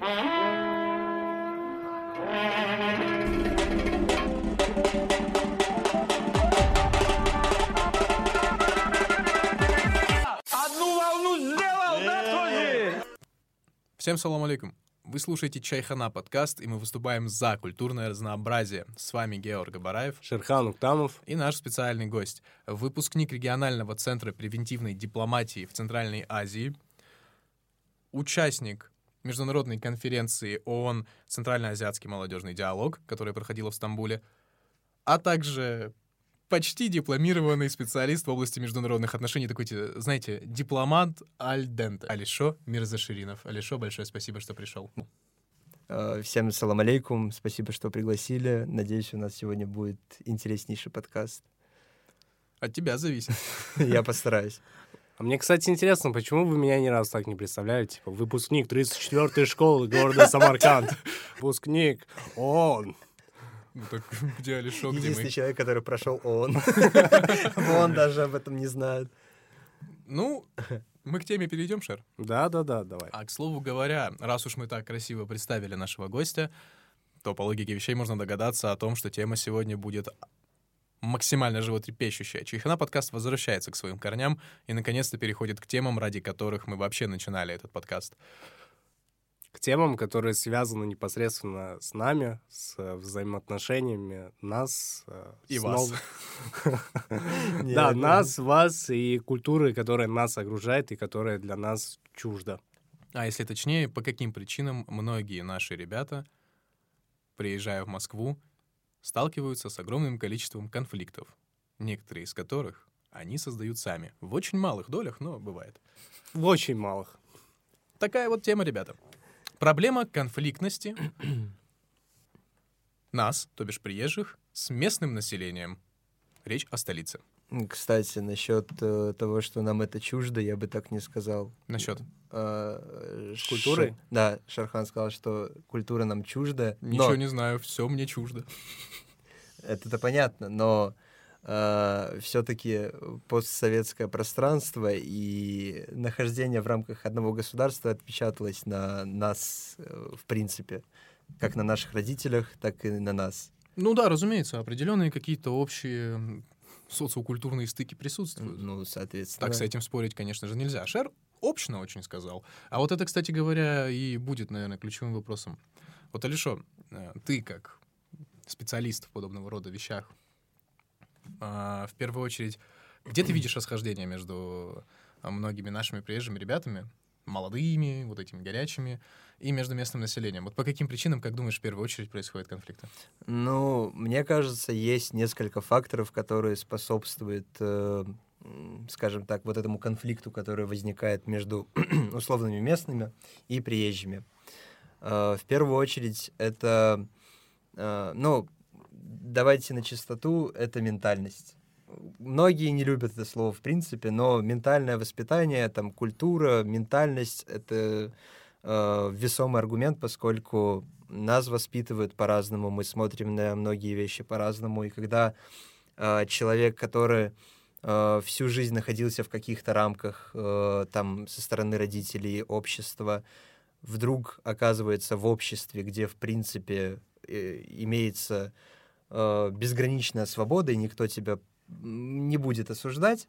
Одну волну сделал, да, тоже? Всем салам алейкум. Вы слушаете Чайхана подкаст, и мы выступаем за культурное разнообразие. С вами Георг Габараев Шерхан Уктамов. и наш специальный гость, выпускник регионального центра превентивной дипломатии в Центральной Азии, участник международной конференции ООН «Центральноазиатский молодежный диалог», которая проходила в Стамбуле, а также почти дипломированный специалист в области международных отношений, такой, те, знаете, дипломат аль денте. Алишо Мирзаширинов. Алишо, большое спасибо, что пришел. Э, Всем салам алейкум, спасибо, что пригласили. Надеюсь, у нас сегодня будет интереснейший подкаст. От тебя зависит. Я постараюсь. А мне, кстати, интересно, почему вы меня ни разу так не представляли? Типа, выпускник 34-й школы города Самарканд. Выпускник ООН. Ну так где Алишо, где мы? человек, который прошел ООН. Он даже об этом не знает. Ну, мы к теме перейдем, Шер. Да-да-да, давай. А к слову говоря, раз уж мы так красиво представили нашего гостя, то по логике вещей можно догадаться о том, что тема сегодня будет максимально животрепещущая. Чайхана подкаст возвращается к своим корням и наконец-то переходит к темам, ради которых мы вообще начинали этот подкаст. К темам, которые связаны непосредственно с нами, с э, взаимоотношениями нас э, И с вас. Да, нас, вас и культуры, которая нас окружает и которая для нас чужда. А если точнее, по каким причинам многие наши ребята, приезжая в Москву, сталкиваются с огромным количеством конфликтов, некоторые из которых они создают сами. В очень малых долях, но бывает. В очень малых. Такая вот тема, ребята. Проблема конфликтности нас, то бишь приезжих, с местным населением. Речь о столице. Кстати, насчет э, того, что нам это чуждо, я бы так не сказал. Насчет. Э, ш- Культуры? Да, Шархан сказал, что культура нам чужда. Ничего но не знаю, все мне чуждо. Это-то понятно, но все-таки постсоветское пространство и нахождение в рамках одного государства отпечаталось на нас, э, в принципе, как на наших родителях, так и на нас. Ну да, разумеется, определенные какие-то общие социокультурные стыки присутствуют. Ну, соответственно. Так с этим спорить, конечно же, нельзя. Шер общно очень сказал. А вот это, кстати говоря, и будет, наверное, ключевым вопросом. Вот, Алишо, э, ты как специалист в подобного рода вещах, а, в первую очередь, где ты видишь расхождение между а, многими нашими приезжими ребятами, молодыми, вот этими горячими, и между местным населением? Вот по каким причинам, как думаешь, в первую очередь происходят конфликты? Ну, мне кажется, есть несколько факторов, которые способствуют, э, скажем так, вот этому конфликту, который возникает между условными местными и приезжими. Э, в первую очередь, это, э, ну, давайте на чистоту, это ментальность. Многие не любят это слово в принципе, но ментальное воспитание, там, культура, ментальность — это э, весомый аргумент, поскольку нас воспитывают по-разному, мы смотрим на многие вещи по-разному, и когда э, человек, который э, всю жизнь находился в каких-то рамках э, там со стороны родителей, общества, вдруг оказывается в обществе, где в принципе э, имеется э, безграничная свобода, и никто тебя не будет осуждать,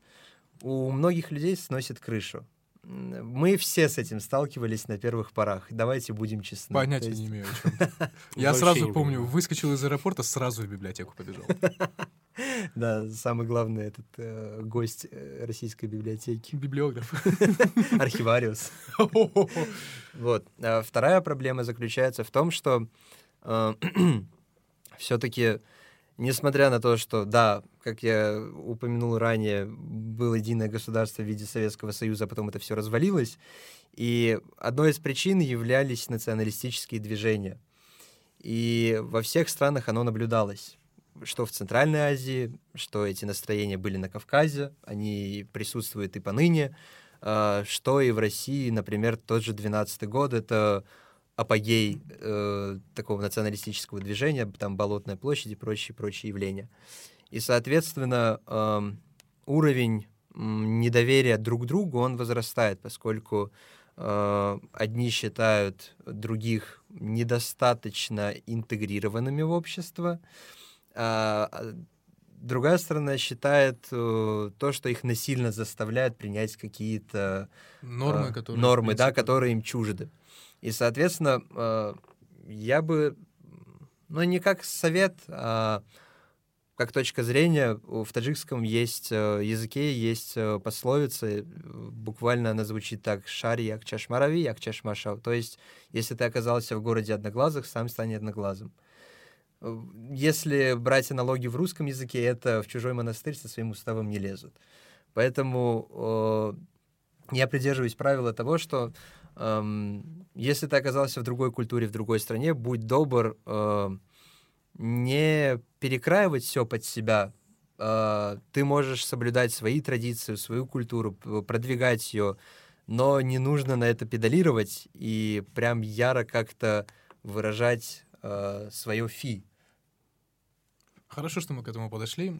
у многих людей сносит крышу. Мы все с этим сталкивались на первых порах. Давайте будем честны. Понятия есть- не имею, о чем. Я сразу помню, выскочил из аэропорта, сразу в библиотеку побежал. Да, самый главный этот э, гость э, российской библиотеки. Библиограф. Архивариус. Вот. А Вторая проблема заключается в том, что все-таки, несмотря на то, что, да, как я упомянул ранее, было единое государство в виде Советского Союза, а потом это все развалилось, и одной из причин являлись националистические движения. И во всех странах оно наблюдалось. Что в Центральной Азии, что эти настроения были на Кавказе, они присутствуют и поныне, а, что и в России, например, тот же 12 год, это апогей э, такого националистического движения, там Болотная площадь и прочие, прочие явления. И, соответственно, эм, уровень недоверия друг к другу, он возрастает, поскольку э, одни считают других недостаточно интегрированными в общество, а а другая сторона считает э, то, что их насильно заставляют принять какие-то Нормы, э, которые... в нормы, да, принципе, которые им чужды. И, соответственно, э, я бы, ну, не как совет, а как точка зрения, в таджикском есть э, языке есть э, пословица, буквально она звучит так «шари як чашмарави, як чашмашау». То есть, если ты оказался в городе одноглазых, сам стань одноглазым. Если брать аналогии в русском языке, это в чужой монастырь со своим уставом не лезут. Поэтому э, я придерживаюсь правила того, что эм, если ты оказался в другой культуре, в другой стране, будь добр э, не перекраивать все под себя. Э, ты можешь соблюдать свои традиции, свою культуру, продвигать ее, но не нужно на это педалировать и прям яро как-то выражать свое фи. Хорошо, что мы к этому подошли.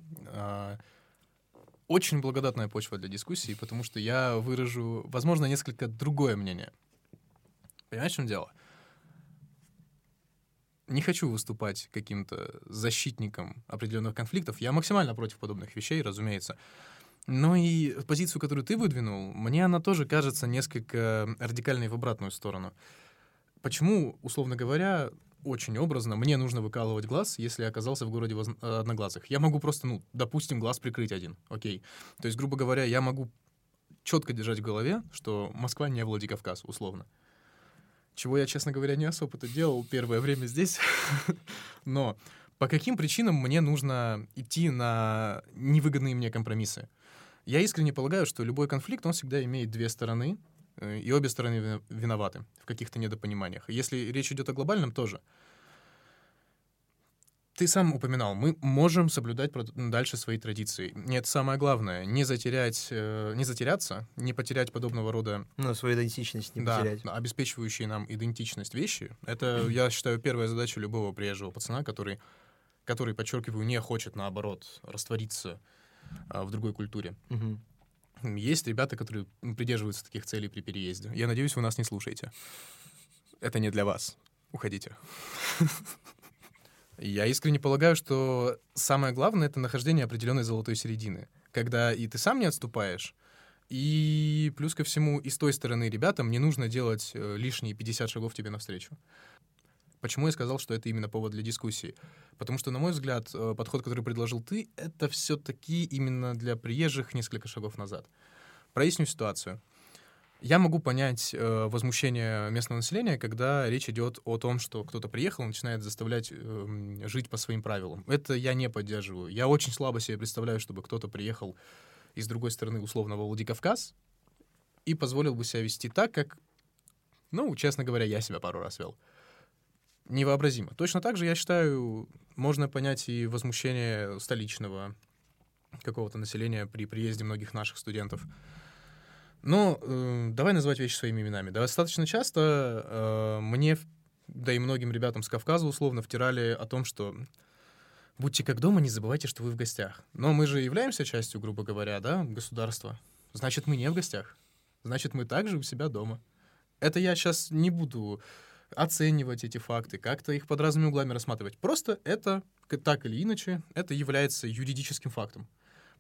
Очень благодатная почва для дискуссии, потому что я выражу, возможно, несколько другое мнение. Понимаешь, в чем дело? Не хочу выступать каким-то защитником определенных конфликтов. Я максимально против подобных вещей, разумеется. Но и позицию, которую ты выдвинул, мне она тоже кажется несколько радикальной в обратную сторону. Почему, условно говоря, очень образно, мне нужно выкалывать глаз, если я оказался в городе воз- э, одноглазых. Я могу просто, ну, допустим, глаз прикрыть один, окей. То есть, грубо говоря, я могу четко держать в голове, что Москва не Владикавказ, условно. Чего я, честно говоря, не особо-то делал первое время здесь. Но по каким причинам мне нужно идти на невыгодные мне компромиссы? Я искренне полагаю, что любой конфликт, он всегда имеет две стороны, и обе стороны виноваты в каких-то недопониманиях. И Если речь идет о глобальном, тоже. Ты сам упоминал, мы можем соблюдать дальше свои традиции. Нет, самое главное, не затерять, э, не затеряться, не потерять подобного рода Ну, свою идентичность не да, потерять. обеспечивающие нам идентичность вещи. Это, я считаю, первая задача любого приезжего пацана, который, который, подчеркиваю, не хочет, наоборот, раствориться а, в другой культуре. Мгм. Есть ребята, которые придерживаются таких целей при переезде. Я надеюсь, вы нас не слушаете. Это не для вас. Уходите. Я искренне полагаю, что самое главное — это нахождение определенной золотой середины. Когда и ты сам не отступаешь, и плюс ко всему, и с той стороны ребятам не нужно делать э, лишние 50 шагов тебе навстречу. Почему я сказал, что это именно повод для дискуссии? Потому что, на мой взгляд, э, подход, который предложил ты, это все-таки именно для приезжих несколько шагов назад. Проясню ситуацию. Я могу понять э, возмущение местного населения, когда речь идет о том, что кто-то приехал и начинает заставлять эм, жить по своим правилам. Это я не поддерживаю. Я очень слабо себе представляю, чтобы кто-то приехал из другой стороны условного Владикавказ и позволил бы себя вести так, как, ну, честно говоря, я себя пару раз вел. Невообразимо. Точно так же, я считаю, можно понять и возмущение столичного какого-то населения при приезде многих наших студентов. Но э, давай называть вещи своими именами. Достаточно часто э, мне, да и многим ребятам с Кавказа условно втирали о том, что будьте как дома, не забывайте, что вы в гостях. Но мы же являемся частью, грубо говоря, да, государства. Значит, мы не в гостях. Значит, мы также у себя дома. Это я сейчас не буду оценивать эти факты, как-то их под разными углами рассматривать. Просто это, так или иначе, это является юридическим фактом.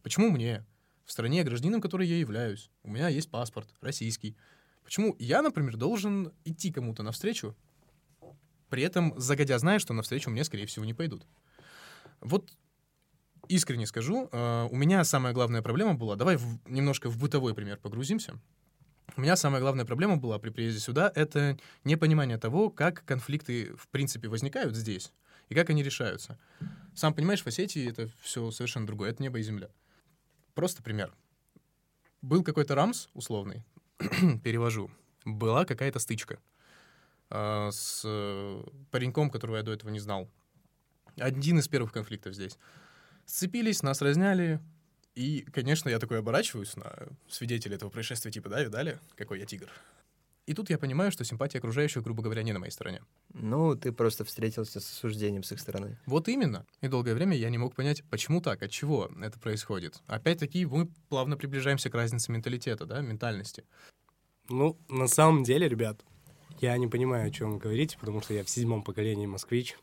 Почему мне, в стране, гражданином которой я являюсь, у меня есть паспорт российский, почему я, например, должен идти кому-то навстречу, при этом загодя зная, что навстречу мне, скорее всего, не пойдут? Вот искренне скажу, э, у меня самая главная проблема была, давай в- немножко в бытовой пример погрузимся. У меня самая главная проблема была при приезде сюда — это непонимание того, как конфликты, в принципе, возникают здесь и как они решаются. Сам понимаешь, в Осетии это все совершенно другое, это небо и земля. Просто пример. Был какой-то рамс условный, перевожу, была какая-то стычка э, с пареньком, которого я до этого не знал. Один из первых конфликтов здесь. Сцепились, нас разняли, и, конечно, я такой оборачиваюсь на свидетеля этого происшествия, типа, да, видали, какой я тигр. И тут я понимаю, что симпатия окружающих, грубо говоря, не на моей стороне. Ну, ты просто встретился с осуждением с их стороны. Вот именно. И долгое время я не мог понять, почему так, от чего это происходит. Опять-таки, мы плавно приближаемся к разнице менталитета, да, ментальности. Ну, на самом деле, ребят, я не понимаю, о чем вы говорите, потому что я в седьмом поколении москвич.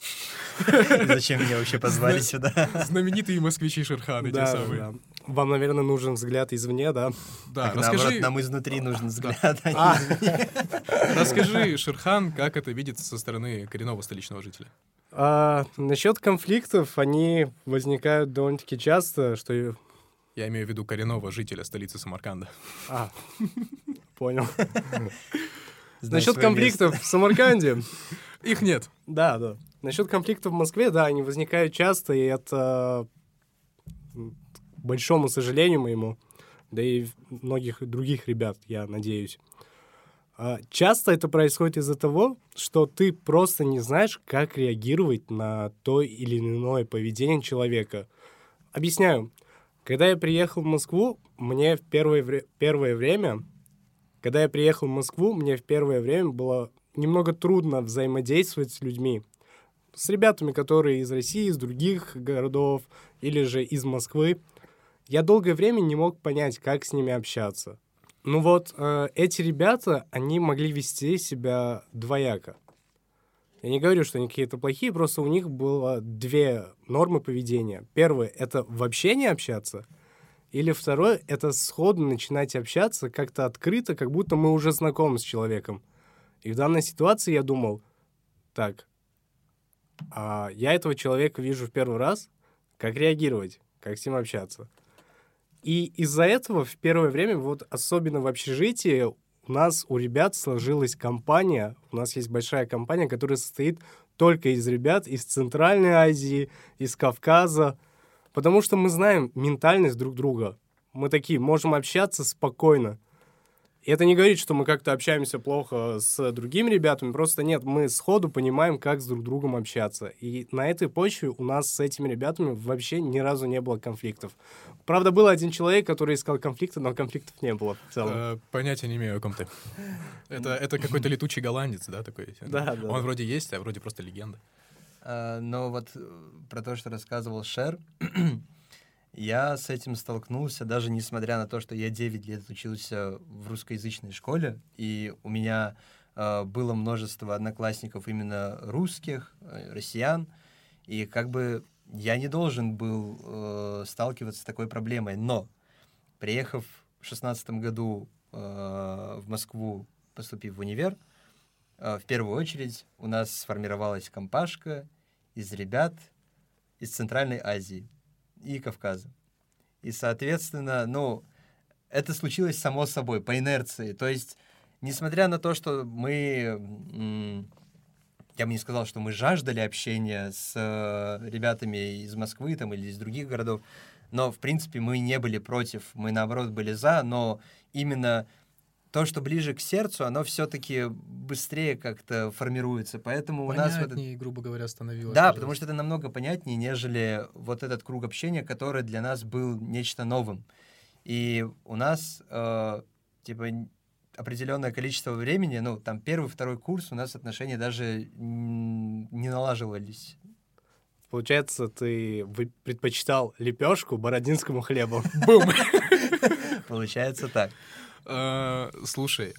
Зачем меня вообще позвали сюда? Знаменитые москвичи Шерхан, эти Да, самые. Вам, наверное, нужен взгляд извне, да? Да, Так, наоборот, расскажи, нам изнутри нужен взгляд. а не А, расскажи, Шерхан, как это видится со стороны коренного столичного жителя. а, насчет конфликтов, они возникают довольно-таки часто, что... Я имею в виду коренного жителя столицы Самарканда. А, понял. Насчет конфликтов в Самарканде, Их нет. да, да. Насчет конфликтов в Москве, да, они возникают часто, и это, большому сожалению моему, да и многих других ребят, я надеюсь. А, Часто это происходит из-за того, что ты просто не знаешь, как реагировать на то или иное поведение человека. Объясняю. Когда я приехал в Москву, мне в первое, вре- первое время, когда я приехал в Москву, мне в первое время было немного трудно взаимодействовать с людьми. С ребятами, которые из России, из других городов или же из Москвы. Я долгое время не мог понять, как с ними общаться. Ну вот, э, эти ребята, они могли вести себя двояко. Я не говорю, что они какие-то плохие, просто у них было две нормы поведения. Первое — это вообще не общаться, или второе — это сходу начинать общаться как-то открыто, как будто мы уже знакомы с человеком. И в данной ситуации я думал, так, а я этого человека вижу в первый раз, как реагировать, как с ним общаться. И из-за этого в первое время, вот особенно в общежитии, у нас, у ребят сложилась компания, у нас есть большая компания, которая состоит только из ребят из Центральной Азии, из Кавказа, потому что мы знаем ментальность друг друга. Мы такие, можем общаться спокойно. И это не говорит, что мы как-то общаемся плохо с другими ребятами, просто нет, мы сходу понимаем, как с друг другом общаться. И на этой почве у нас с этими ребятами вообще ни разу не было конфликтов. Правда, был один человек, который искал конфликты, но конфликтов не было в целом. Э, Понятия не имею, о ком ты. Это, это какой-то летучий голландец, да, такой? Да, да. Он вроде есть, а вроде просто легенда. А, Но вот э, про то, что рассказывал Шер, я с этим столкнулся, даже несмотря на то, что я 9 лет учился в русскоязычной школе, и у меня э, было множество одноклассников именно русских, э, россиян, и как бы я не должен был э, сталкиваться с такой проблемой. Но, приехав в шестнадцатом году э, в Москву, поступив в универ, э, в первую очередь у нас сформировалась компашка из ребят из Центральной Азии и Кавказа. И, соответственно, ну, это случилось само собой, по инерции. То есть, несмотря на то, что мы... Я бы не сказал, что мы жаждали общения с э, ребятами из Москвы там, или из других городов, но, в принципе, мы не были против, мы, наоборот, были за, но именно то, что ближе к сердцу, оно все-таки быстрее как-то формируется. Поэтому у нас... в этот- Понятнее, грубо говоря, становилось. да, потому что это намного понятнее, нежели вот этот круг общения, который для нас был нечто новым. И у нас, э, типа, определенное количество времени, ну, там, первый, второй курс, у нас отношения даже не налаживались. Получается, ты предпочитал лепешку бородинскому хлебу. Бум! Получается так. Э, Слушай,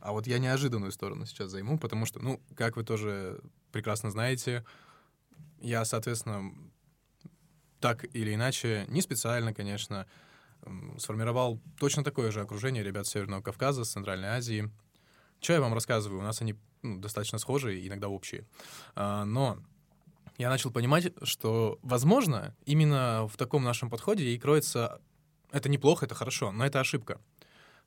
а вот я неожиданную сторону сейчас займу, потому что, ну, как вы тоже прекрасно знаете, я, соответственно, так или иначе, не специально, конечно, сформировал точно такое же окружение ребят Северного Кавказа, с Центральной Азии. Что я вам рассказываю? У нас они ну, достаточно схожие, иногда общие. А, Но я начал понимать, что, возможно, именно в таком нашем подходе и кроется... Это неплохо, это хорошо, но это ошибка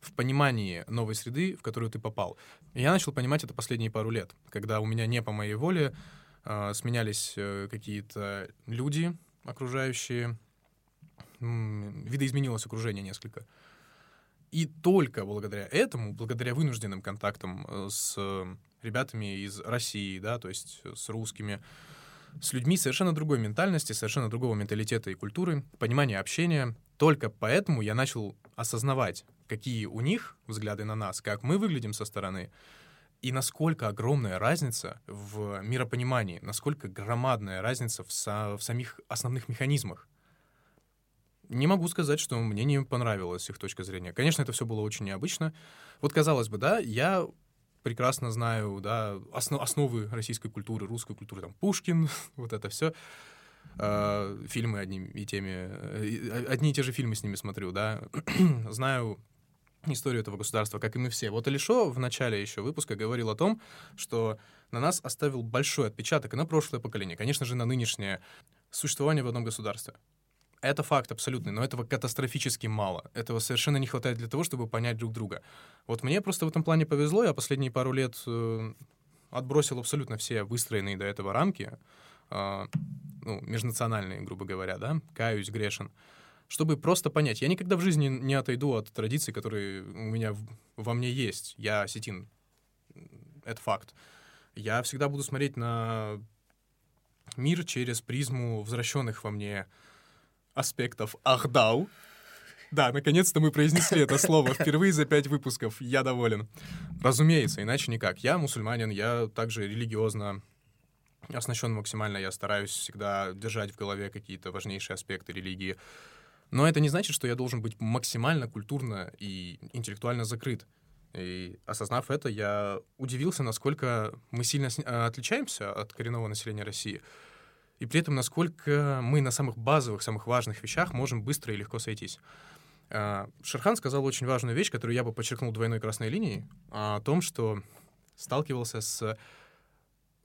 в понимании новой среды, в которую ты попал. И я начал понимать это последние пару лет, когда у меня не по моей воле э, сменялись э, какие-то люди окружающие, видоизменилось окружение несколько. И только благодаря этому, благодаря вынужденным контактам э, с ребятами из России, да, то есть с русскими, с людьми совершенно другой ментальности, совершенно другого менталитета и культуры, понимания общения. Только поэтому я начал осознавать, какие у них взгляды на нас, как мы выглядим со стороны, и насколько огромная разница в миропонимании, насколько громадная разница в, са- в самих основных механизмах. не могу сказать, что мне не понравилась их точка зрения. Конечно, это все было очень необычно. Вот, казалось бы, да, я прекрасно знаю, да, основ, основы российской культуры, русской культуры, там, Пушкин, вот это все. Э, фильмы одни и теми, э, одни и те же фильмы с ними смотрю, да. знаю историю этого государства, как и мы все. Вот Алишо в начале еще выпуска говорил о том, что на нас оставил большой отпечаток и на прошлое поколение, конечно же, на нынешнее существование в одном государстве. Это факт абсолютный, но этого катастрофически мало. Этого совершенно не хватает для того, чтобы понять друг друга. Вот мне просто в этом плане повезло, я последние пару лет э, отбросил абсолютно все выстроенные до этого рамки, э, ну, межнациональные, грубо говоря, да, каюсь, грешен, чтобы просто понять. Я никогда в жизни не отойду от традиций, которые у меня во мне есть. Я осетин, это факт. Я всегда буду смотреть на мир через призму возвращенных во мне аспектов Ахдау. Да, наконец-то мы произнесли это слово впервые за пять выпусков. Я доволен. Разумеется, иначе никак. Я мусульманин, я также религиозно оснащен максимально. Я стараюсь всегда держать в голове какие-то важнейшие аспекты религии. Но это не значит, что я должен быть максимально культурно и интеллектуально закрыт. И осознав это, я удивился, насколько мы сильно отличаемся от коренного населения России и при этом насколько мы на самых базовых, самых важных вещах можем быстро и легко сойтись. А, Шерхан сказал очень важную вещь, которую я бы подчеркнул двойной красной линией, о том, что сталкивался с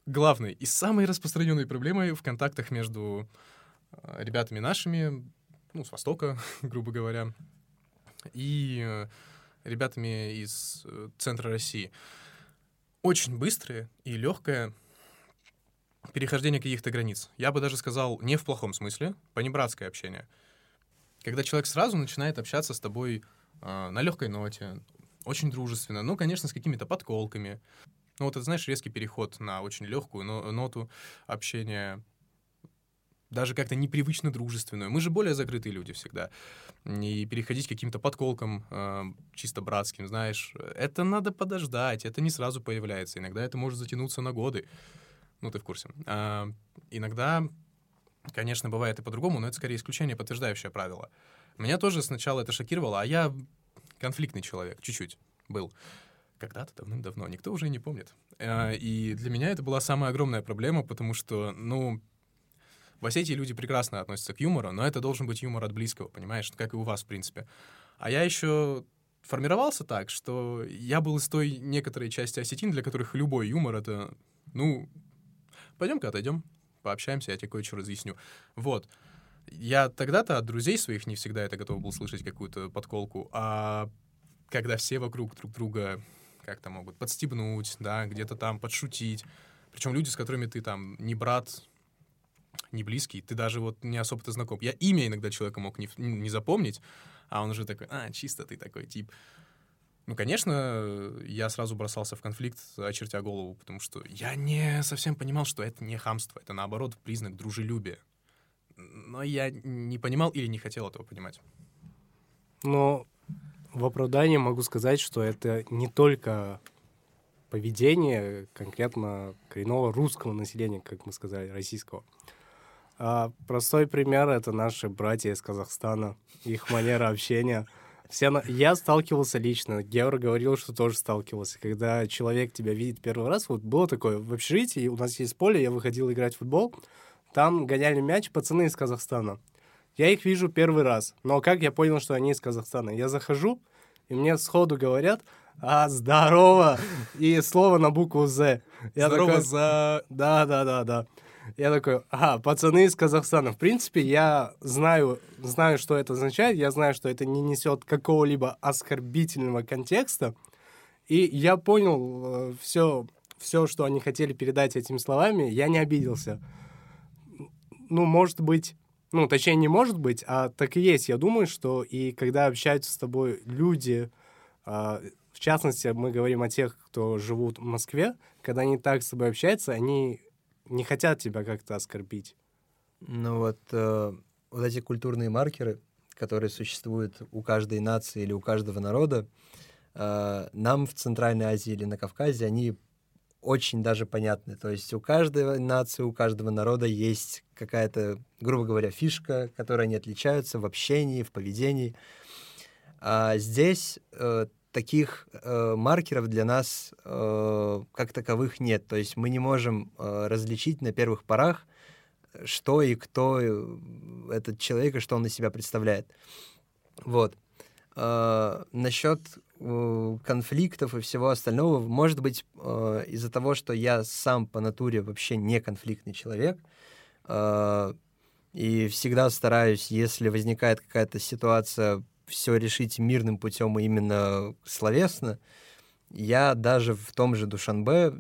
главной и самой распространенной проблемой в контактах между а, ребятами нашими, ну, с Востока, грубо говоря, и э, ребятами из э, центра России. Очень быстрое и легкое перехождение каких-то границ. Я бы даже сказал, не в плохом смысле, понебратское общение. Когда человек сразу начинает общаться с тобой э, на легкой ноте, очень дружественно, ну, конечно, с какими-то подколками. Ну, вот это, знаешь, резкий переход на очень легкую но- ноту общения, даже как-то непривычно дружественную. Мы же более закрытые люди всегда. И переходить к каким-то подколкам э, чисто братским, знаешь, это надо подождать, это не сразу появляется. Иногда это может затянуться на годы. Ну, ты в курсе. А, иногда, конечно, бывает и по-другому, но это скорее исключение, подтверждающее правило. Меня тоже сначала это шокировало, а я конфликтный человек, чуть-чуть был. Когда-то давным-давно, никто уже не помнит. А, и для меня это была самая огромная проблема, потому что, ну, в Осетии люди прекрасно относятся к юмору, но это должен быть юмор от близкого, понимаешь, как и у вас, в принципе. А я еще формировался так, что я был из той некоторой части осетин, для которых любой юмор — это, ну, пойдем-ка отойдем, пообщаемся, я тебе кое-что разъясню. Вот. Я тогда-то от друзей своих не всегда это готов был слышать какую-то подколку, а когда все вокруг друг друга как-то могут подстебнуть, да, где-то там подшутить, причем люди, с которыми ты там не брат, не близкий, ты даже вот не особо-то знаком. Я имя иногда человека мог не, не запомнить, а он уже такой, а, чисто ты такой тип. Ну, конечно, я сразу бросался в конфликт, очертя голову, потому что я не совсем понимал, что это не хамство, это, наоборот, признак дружелюбия. Но я не понимал или не хотел этого понимать. Но в оправдании могу сказать, что это не только поведение конкретно коренного русского населения, как мы сказали, российского. А простой пример — это наши братья из Казахстана, их манера общения — все на... Я сталкивался лично. Геор говорил, что тоже сталкивался. Когда человек тебя видит первый раз, вот было такое в общежитии, у нас есть поле, я выходил играть в футбол, там гоняли мяч пацаны из Казахстана. Я их вижу первый раз. Но как я понял, что они из Казахстана? Я захожу, и мне сходу говорят, а, здорово! И слово на букву «З». Я здорово такой, за... Да, да, да, да. Я такой, ага, пацаны из Казахстана. В принципе, я знаю, знаю, что это означает, я знаю, что это не несет какого-либо оскорбительного контекста. И я понял все, э, все, что они хотели передать этими словами, я не обиделся. Ну, может быть, ну, точнее, не может быть, а так и есть. Я думаю, что и когда общаются с тобой люди, а, в частности, мы говорим о тех, кто живут в Москве, когда они так с тобой общаются, они не хотят тебя как-то оскорбить. Ну вот, э, вот эти культурные маркеры, которые существуют у каждой нации или у каждого народа, э, нам в Центральной Азии или на Кавказе они очень даже понятны. То есть у каждой нации, у каждого народа есть какая-то, грубо говоря, фишка, которой они отличаются в общении, в поведении. А здесь э, таких э, маркеров для нас э, как таковых нет. То есть мы не можем э, различить на первых порах, что и кто э, этот человек и что он из себя представляет. Вот. Э, насчет э, конфликтов и всего остального, может быть, э, из-за того, что я сам по натуре вообще не конфликтный человек, э, и всегда стараюсь, если возникает какая-то ситуация, все решить мирным путем именно словесно, я даже в том же Душанбе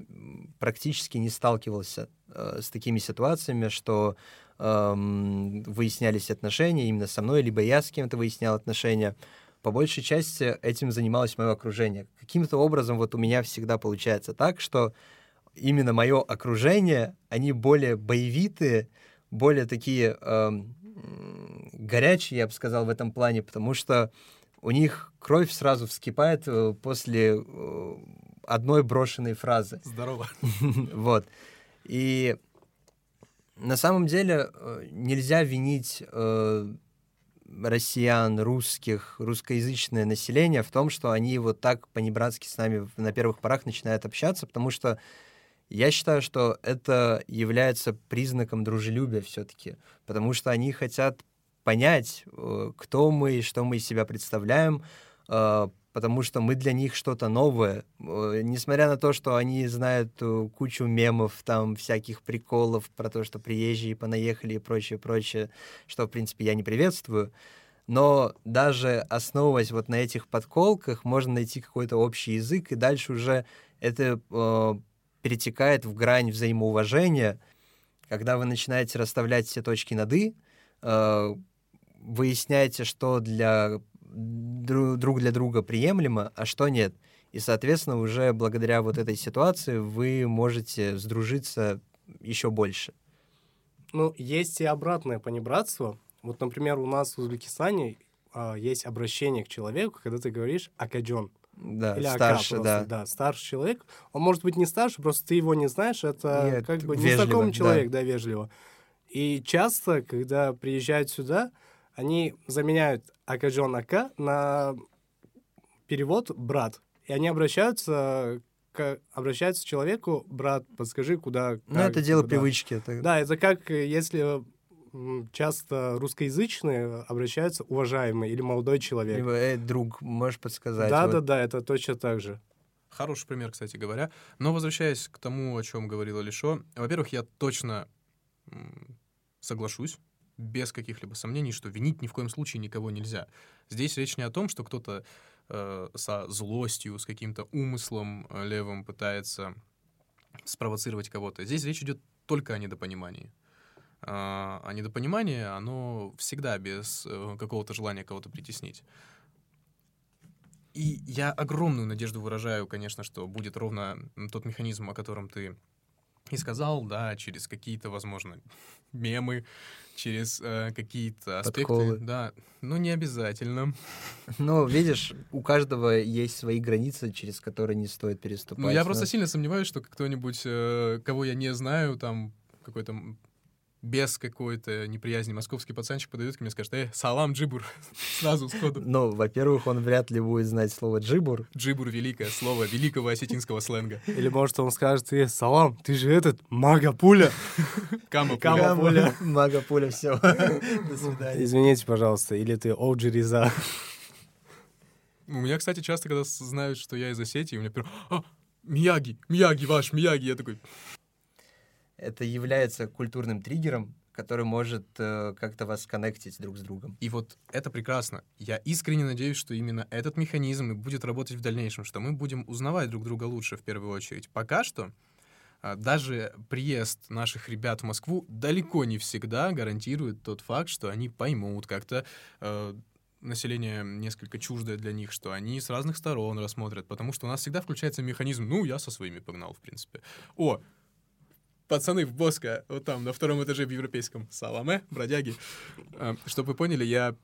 практически не сталкивался э, с такими ситуациями, что эм, выяснялись отношения именно со мной, либо я с кем-то выяснял отношения. По большей части этим занималось мое окружение. Каким-то образом вот у меня всегда получается так, что именно мое окружение, они более боевитые, более такие эм, горячие, я бы сказал, в этом плане, потому что у них кровь сразу вскипает э, после э, одной брошенной фразы. Здорово. Вот. И на самом деле э, нельзя винить россиян, русских, русскоязычное население в том, что они вот так по-небратски с нами на первых порах начинают общаться, потому что я считаю, что это является признаком дружелюбия все-таки, потому что они хотят понять, э, кто мы и что мы из себя представляем, э, потому что мы для них что-то новое. Э, несмотря на то, что они знают кучу мемов, там, всяких приколов про то, что приезжие понаехали и прочее, прочее, что, в принципе, я не приветствую, но даже основываясь вот на этих подколках, можно найти какой-то общий язык, и дальше уже это э, перетекает в грань взаимоуважения, когда вы начинаете расставлять все точки над «и», э, выясняете, что для друг для друга приемлемо, а что нет. И, соответственно, уже благодаря вот этой ситуации вы можете сдружиться еще больше. Ну, есть и обратное понебратство. Вот, например, у нас в Узбекистане а, есть обращение к человеку, когда ты говоришь «акаджон». Да, Или старше, просто, да. да. Старший человек. Он может быть не старше, просто ты его не знаешь. Это Нет, как бы вежливо, незнакомый да. человек, да, вежливо. И часто, когда приезжают сюда, они заменяют Акаджон Ака на перевод брат. И они обращаются к, обращаются к человеку, брат, подскажи, куда... Ну, как, это дело да. привычки. это- Да, это как если часто русскоязычные обращаются уважаемый или молодой человек. Либо, «Эй, друг, можешь подсказать? Да, Вот да, да, это точно так же. Хороший пример, кстати говоря. Но возвращаясь к тому, о чем говорил Лишо, во-первых, я точно соглашусь, без каких-либо сомнений, что винить ни в коем случае никого нельзя. Здесь речь не о том, что кто-то э, со злостью, с каким-то умыслом э, левым пытается спровоцировать кого-то. Здесь речь идет только о недопонимании. А а недопонимание, оно всегда без э, какого-то желания кого-то притеснить. И я огромную надежду выражаю, конечно, что будет ровно тот механизм, о котором ты и сказал, да, через какие-то, возможно, мемы, через э, какие-то аспекты. Подколы. Да, но не обязательно. Ну, видишь, у каждого есть свои границы, через которые не стоит переступать. Ну, я но- просто сильно сомневаюсь, что кто-нибудь, э, кого я не знаю, там, какой-то без какой-то неприязни московский пацанчик подойдет ко мне и скажет, э, салам, джибур, сразу сходу. Ну, во-первых, он вряд ли будет знать слово «джибур». Джибур — великое слово великого осетинского сленга. Или, может, он скажет, э, салам, ты же этот, мага-пуля. Кама Кама пуля. пуля. Мага пуля, все. До свидания. Извините, пожалуйста, или ты Оуджи Риза. У меня, кстати, часто, когда знают, что я из Осетии, у меня прям, а, Мияги, Мияги, ваш Мияги. Я такой, Это является культурным триггером, который может э, как-то вас коннектить друг с другом. И вот это прекрасно. Я искренне надеюсь, что именно этот механизм и будет работать в дальнейшем, что мы будем узнавать друг друга лучше в первую очередь. Пока что а, даже приезд наших ребят в Москву далеко не всегда гарантирует тот факт, что они поймут как-то э, население несколько чуждое для них, что они с разных сторон рассмотрят, потому что у нас всегда включается механизм, ну, я со своими погнал, в принципе. О, пацаны в Боско, вот там, на втором этаже в европейском. Саламе, бродяги. А, Чтобы вы поняли, я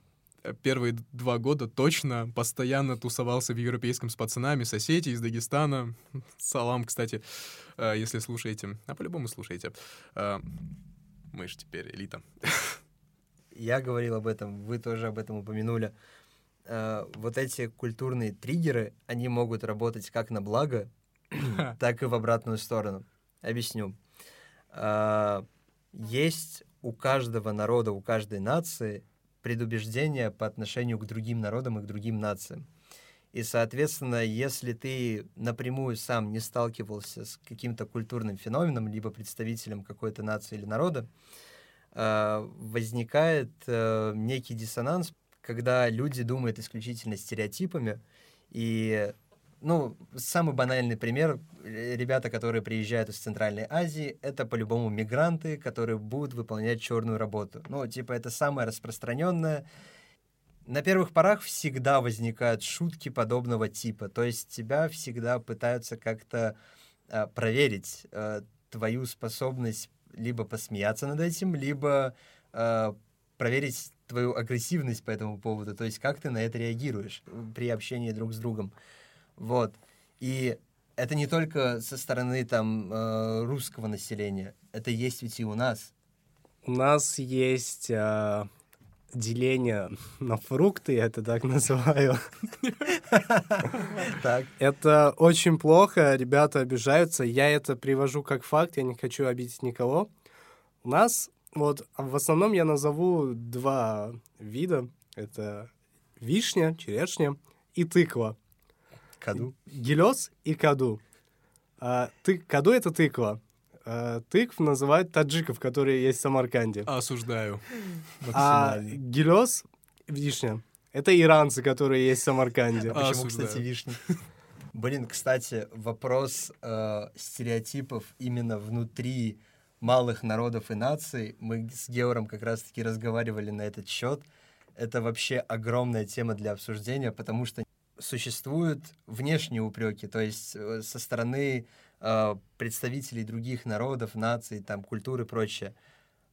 э, первые два года точно постоянно тусовался в европейском с пацанами, с Осетии, из Дагестана. Салам, кстати, э, если слушаете. А по-любому слушаете. Э, Мы же теперь элита. Я говорил об этом, вы тоже об этом упомянули. Э, Вот эти культурные триггеры, они могут работать как на благо, так и в обратную сторону. Объясню. А, Есть у каждого народа, у каждой нации предубеждения по отношению к другим народам и к другим нациям. И, соответственно, если ты напрямую сам не сталкивался с каким-то культурным феноменом, либо представителем какой-то нации или народа, э, возникает э, некий диссонанс, когда люди думают исключительно стереотипами. И, ну, самый банальный пример, э, ребята, которые приезжают из Центральной Азии, это по-любому мигранты, которые будут выполнять черную работу. Ну, типа, это самое распространенное. На первых порах всегда возникают шутки подобного типа. То есть тебя всегда пытаются как-то а, проверить а, твою способность либо посмеяться над этим, либо а, проверить твою агрессивность по этому поводу. То есть как ты на это реагируешь при общении друг с другом. Вот. И это не только со стороны там э, русского населения. Это есть ведь и у нас. У нас есть а, деление на фрукты, я это так называю. Это очень плохо, ребята обижаются. Я это привожу как факт, я не хочу обидеть никого. У нас, вот, в основном я назову два вида. Это вишня, черешня и тыква. Каду. Гелёс и каду. А, ты, каду — это тыква. А, тыкв называют таджиков, которые есть в Самарканде. Осуждаю. А Максимально. гелёс, вишня, это иранцы, которые есть в Самарканде. А, Почему, осуждаю. кстати, вишни? Блин, кстати, вопрос э, стереотипов именно внутри малых народов и наций. Мы с Геором как раз-таки разговаривали на этот счет. Это вообще огромная тема для обсуждения, потому что существуют внешние упреки, то есть э, со стороны э, представителей других народов, наций, там, культуры и прочее.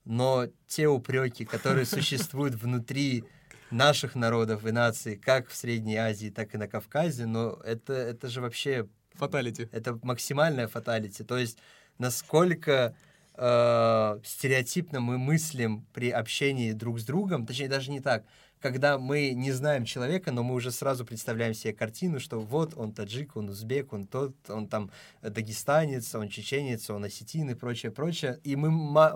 Но те упреки, которые существуют внутри наших народов и наций, как в Средней Азии, так и на Кавказе, но это, это же вообще Фаталити. это максимальная фаталити. То есть насколько э, стереотипно мы мыслим при общении друг с другом, точнее даже не так, когда мы не знаем человека, но мы уже сразу представляем себе картину, что вот он таджик, он узбек, он тот, он там дагестанец, он чеченец, он осетин и прочее, прочее. И мы,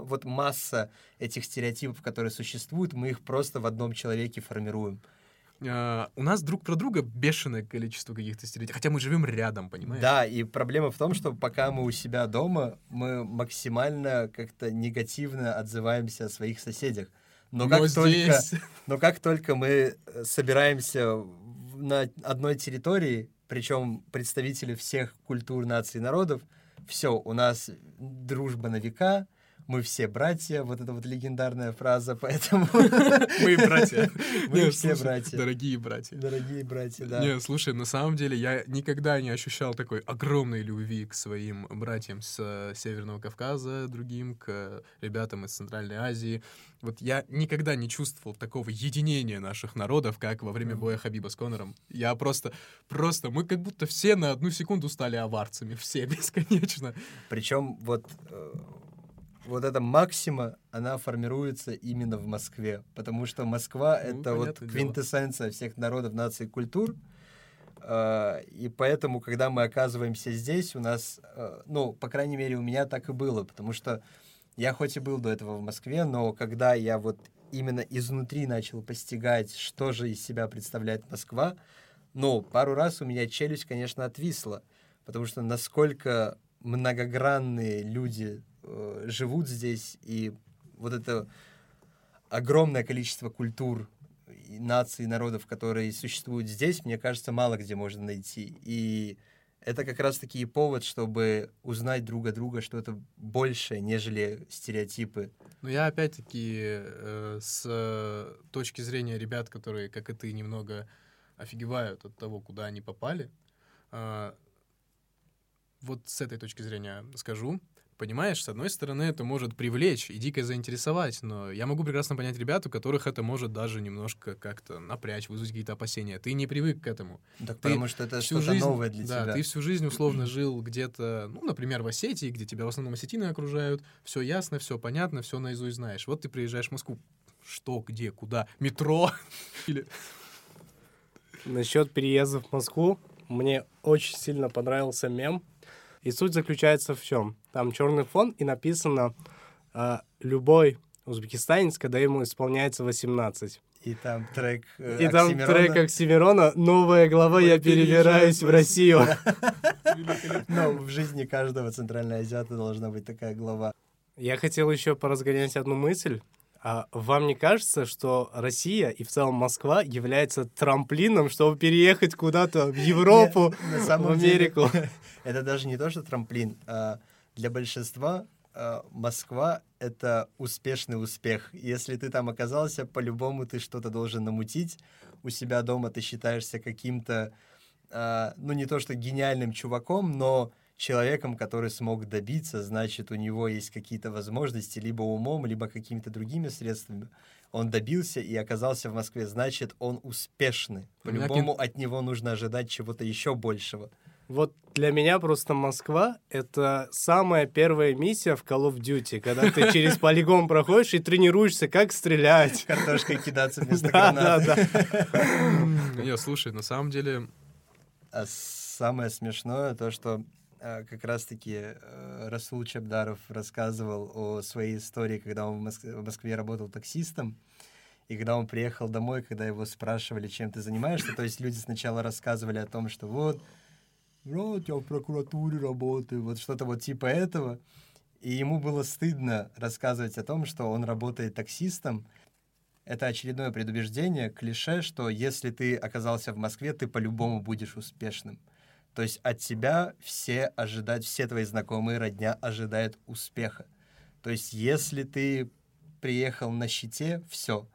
вот масса этих стереотипов, которые существуют, мы их просто в одном человеке формируем. А, У нас друг про друга бешеное количество каких-то стереотипов. Хотя мы живем рядом, понимаешь? Да, и проблема в том, что пока мы у себя дома, мы максимально как-то негативно отзываемся о своих соседях. Но как, Но только, здесь... но как только мы э, собираемся на одной территории, причем представители всех культур, наций, народов, все, у нас дружба на века, мы все братья, вот эта вот легендарная фраза, поэтому Мы братья. мы все братья. Дорогие братья. Дорогие братья, да. Не, слушай, на самом деле я никогда не ощущал такой огромной любви к своим братьям с э, Северного Кавказа, другим, к ребятам из Центральной Азии. Вот я никогда не чувствовал такого единения наших народов, как во время боя Хабиба с Конором. Я просто, просто, мы как будто все на одну секунду стали аварцами, все бесконечно. Причем вот, э, вот эта максима, она формируется именно в Москве, потому что Москва — Ну, это вот понятное дело. квинтэссенция всех народов, наций и культур. Э, И поэтому, когда мы оказываемся здесь, у нас, э, ну, по крайней мере, у меня так и было, потому что я хоть и был до этого в Москве, но когда я вот именно изнутри начал постигать, что же из себя представляет Москва, ну, пару раз у меня челюсть, конечно, отвисла, потому что насколько многогранные люди э, живут здесь, и вот это огромное количество культур, и наций, и народов, которые существуют здесь, мне кажется, мало где можно найти. И это как раз-таки повод, чтобы узнать друг о друга что-то большее, нежели стереотипы. Но я опять-таки э, с э, точки зрения ребят, которые, как и ты, немного офигевают от того, куда они попали, э, вот с этой точки зрения скажу. Понимаешь, с одной стороны, это может привлечь и дико заинтересовать, но я могу прекрасно понять ребят, у которых это может даже немножко как-то напрячь, вызвать какие-то опасения. Ты не привык к этому. Так Ты потому что это что-то жизнь, новое для да, тебя. ты всю жизнь условно жил где-то, ну, например, в Осетии, где тебя в основном осетины окружают, все ясно, все понятно, все наизусть знаешь. Вот ты приезжаешь в Москву, что, где, куда, метро или Насчет переезда в Москву, мне очень сильно понравился мем. И суть заключается в чем? Там черный фон и написано а, «Любой узбекистанец, когда ему исполняется 18». И там трек э, И там трек Оксимирона «Новая глава, я перебираюсь в Россию». Но в жизни каждого центрального азиата должна быть такая глава. Я хотел еще поразгонять одну мысль. А вам не кажется, что Россия и в целом Москва является трамплином, чтобы переехать куда-то в Европу, в деле, Америку? Это даже не то, что трамплин. а Для большинства а, Москва — это успешный успех. Если ты там оказался, по-любому ты что-то должен намутить. У себя дома ты считаешься каким-то, а, ну не то что гениальным чуваком, но человеком, который смог добиться, значит, у него есть какие-то возможности либо умом, либо какими-то другими средствами. Он добился и оказался в Москве, значит, он успешный. По-любому от него нужно ожидать чего-то еще большего. Вот для меня просто Москва — это самая первая миссия в Call of Duty, когда ты через полигон проходишь и тренируешься, как стрелять. Картошкой кидаться вместо Да, да, гранаты. да. Не, слушай, на самом деле, А самое смешное то, что э, как раз-таки э, Расул Чабдаров рассказывал о своей истории, когда он в Моск- в Москве работал таксистом, и когда он приехал домой, когда его спрашивали, чем ты занимаешься, то есть люди сначала рассказывали о том, что вот, вот я в прокуратуре работаю, вот что-то вот типа этого, и ему было стыдно рассказывать о том, что он работает таксистом. Это очередное предубеждение, клише, что если ты оказался в Москве, ты по-любому будешь успешным. То есть от тебя все ожидают, все твои знакомые, родня ожидают успеха. То есть если ты приехал на щите, все.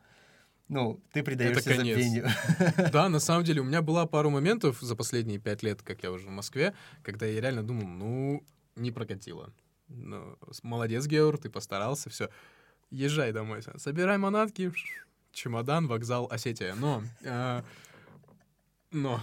Ну, ты предаешься конец. забвению. да, на самом деле, у меня была пару моментов за последние пять лет, как я уже в Москве, когда я реально думал, ну, не прокатило. Ну, молодец, Геор, ты постарался, все. Езжай домой, собирай манатки, чемодан, вокзал, Осетия. Но, э, но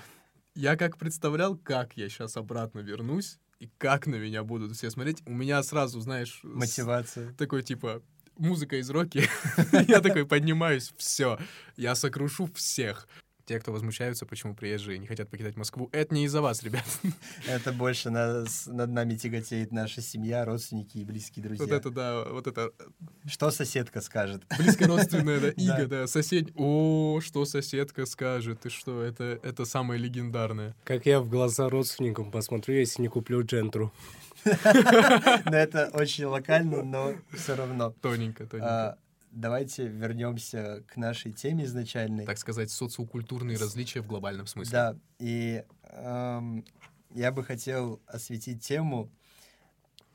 я как представлял, как я сейчас обратно вернусь, и как на меня будут все смотреть, у меня сразу, знаешь, Мотивация. такой типа музыка из роки. я такой поднимаюсь, все, я сокрушу всех. Те, кто возмущаются, почему приезжие не хотят покидать Москву, это не из-за вас, ребят. Это больше нас- над нами тяготеет наша семья, родственники и близкие друзья. вот это, да, вот это Что соседка скажет? близкородственное, да, Да. иго, да, сосед... О, что соседка скажет, ты что, это, это самое легендарное. Как я в глаза родственникам посмотрю, если не куплю джентру. Но это очень локально, но все равно. Тоненько, тоненько. А, Давайте вернемся к нашей теме изначальной. Так сказать, социокультурные различия в глобальном смысле. Да, и эм, я бы хотел осветить тему.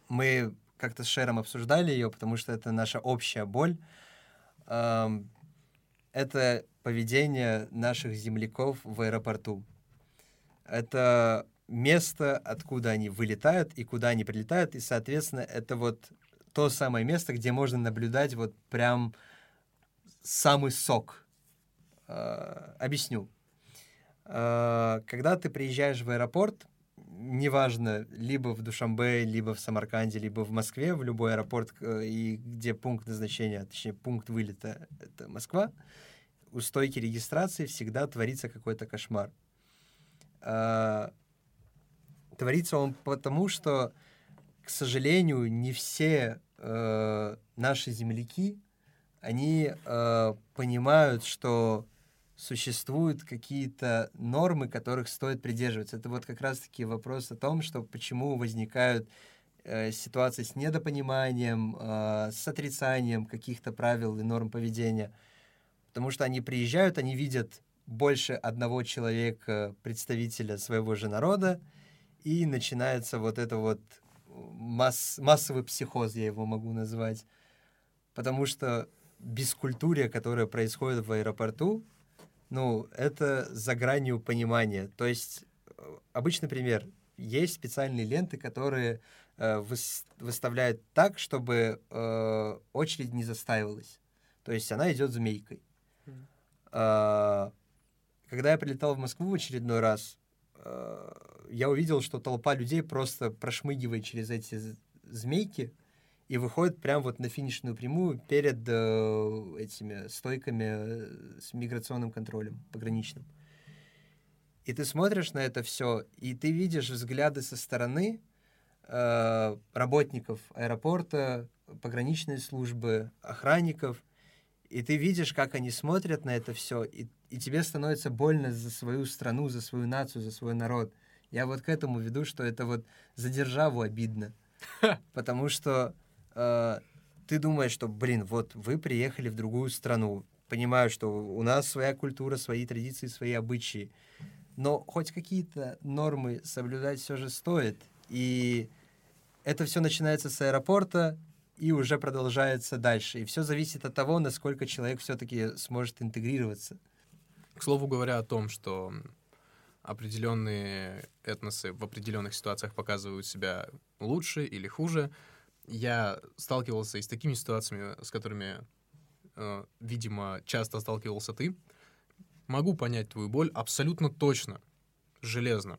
Мы как-то с Шером обсуждали ее, потому что это наша общая боль. Эм, это поведение наших земляков в аэропорту. Это место, откуда они вылетают и куда они прилетают, и, соответственно, это вот то самое место, где можно наблюдать вот прям самый сок. Э, Объясню. Э, Когда ты приезжаешь в аэропорт, неважно, либо в Душамбе, либо в Самарканде, либо в Москве, в любой аэропорт, э, и где пункт назначения, точнее, пункт вылета — это Москва, у стойки регистрации всегда творится какой-то кошмар. Творится он потому, что, к сожалению, не все э, наши земляки, они э, понимают, что существуют какие-то нормы, которых стоит придерживаться. Это вот как раз-таки вопрос о том, что почему возникают э, ситуации с недопониманием, э, с отрицанием каких-то правил и норм поведения. Потому что они приезжают, они видят больше одного человека, представителя своего же народа, и начинается вот это вот масс- массовый психоз, я его могу назвать. Потому что бескультурие, которое происходит в аэропорту, ну, это за гранью понимания. То есть, э, обычный пример. есть специальные ленты, которые э, выс- выставляют так, чтобы э, очередь не застаивалась. То есть она идет змейкой. Мгм. А, когда я прилетал в Москву в очередной раз, э, я увидел, что толпа людей просто прошмыгивает через эти змейки и выходит прямо вот на финишную прямую перед э, этими стойками э, с миграционным контролем пограничным. И ты смотришь на это все, и ты видишь взгляды со стороны э, работников аэропорта, пограничной службы, охранников, и ты видишь, как они смотрят на это все, и, и тебе становится больно за свою страну, за свою нацию, за свой народ. Я вот к этому веду, что это вот за державу обидно. Потому что э, ты думаешь, что, блин, вот вы приехали в другую страну, понимаю, что у нас своя культура, свои традиции, свои обычаи, но хоть какие-то нормы соблюдать все же стоит. И это все начинается с аэропорта и уже продолжается дальше. И все зависит от того, насколько человек все-таки сможет интегрироваться. К слову говоря о том, что определенные этносы в определенных ситуациях показывают себя лучше или хуже, я сталкивался и с такими ситуациями, с которыми, э, видимо, часто сталкивался ты. Могу понять твою боль абсолютно точно, железно.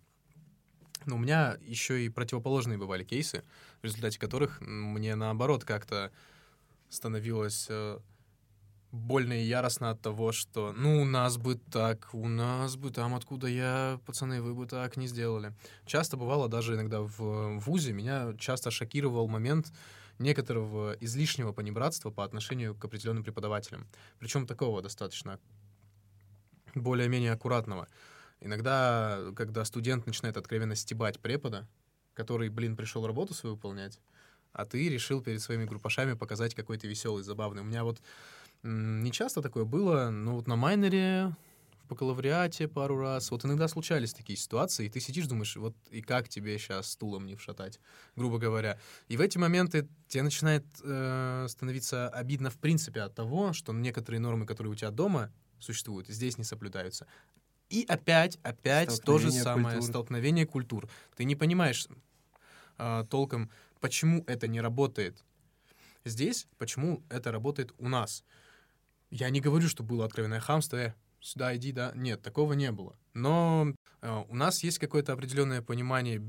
Но у меня еще и противоположные бывали кейсы, в результате которых мне наоборот как-то становилось э, больно и яростно от того, что ну у нас бы так, у нас бы там, откуда я, пацаны, вы бы так не сделали. Часто бывало даже иногда в ВУЗе, меня часто шокировал момент некоторого излишнего понебратства по отношению к определенным преподавателям. Причем такого достаточно более-менее аккуратного. Иногда, когда студент начинает откровенно стебать препода, который, блин, пришел работу свою выполнять, а ты решил перед своими группашами показать какой то веселый, забавный. У меня вот не часто такое было, но вот на майнере, в бакалавриате пару раз, вот иногда случались такие ситуации, и ты сидишь, думаешь, вот и как тебе сейчас стулом не вшатать, грубо говоря. И в эти моменты тебе начинает э, становиться обидно в принципе от того, что некоторые нормы, которые у тебя дома существуют, здесь не соблюдаются. И опять, опять то же самое культур. столкновение культур. Ты не понимаешь а, толком, почему это не работает здесь, почему это работает у нас. Я не говорю, что было откровенное хамство, э, сюда иди, да. Нет, такого не было. Но э, у нас есть какое-то определенное понимание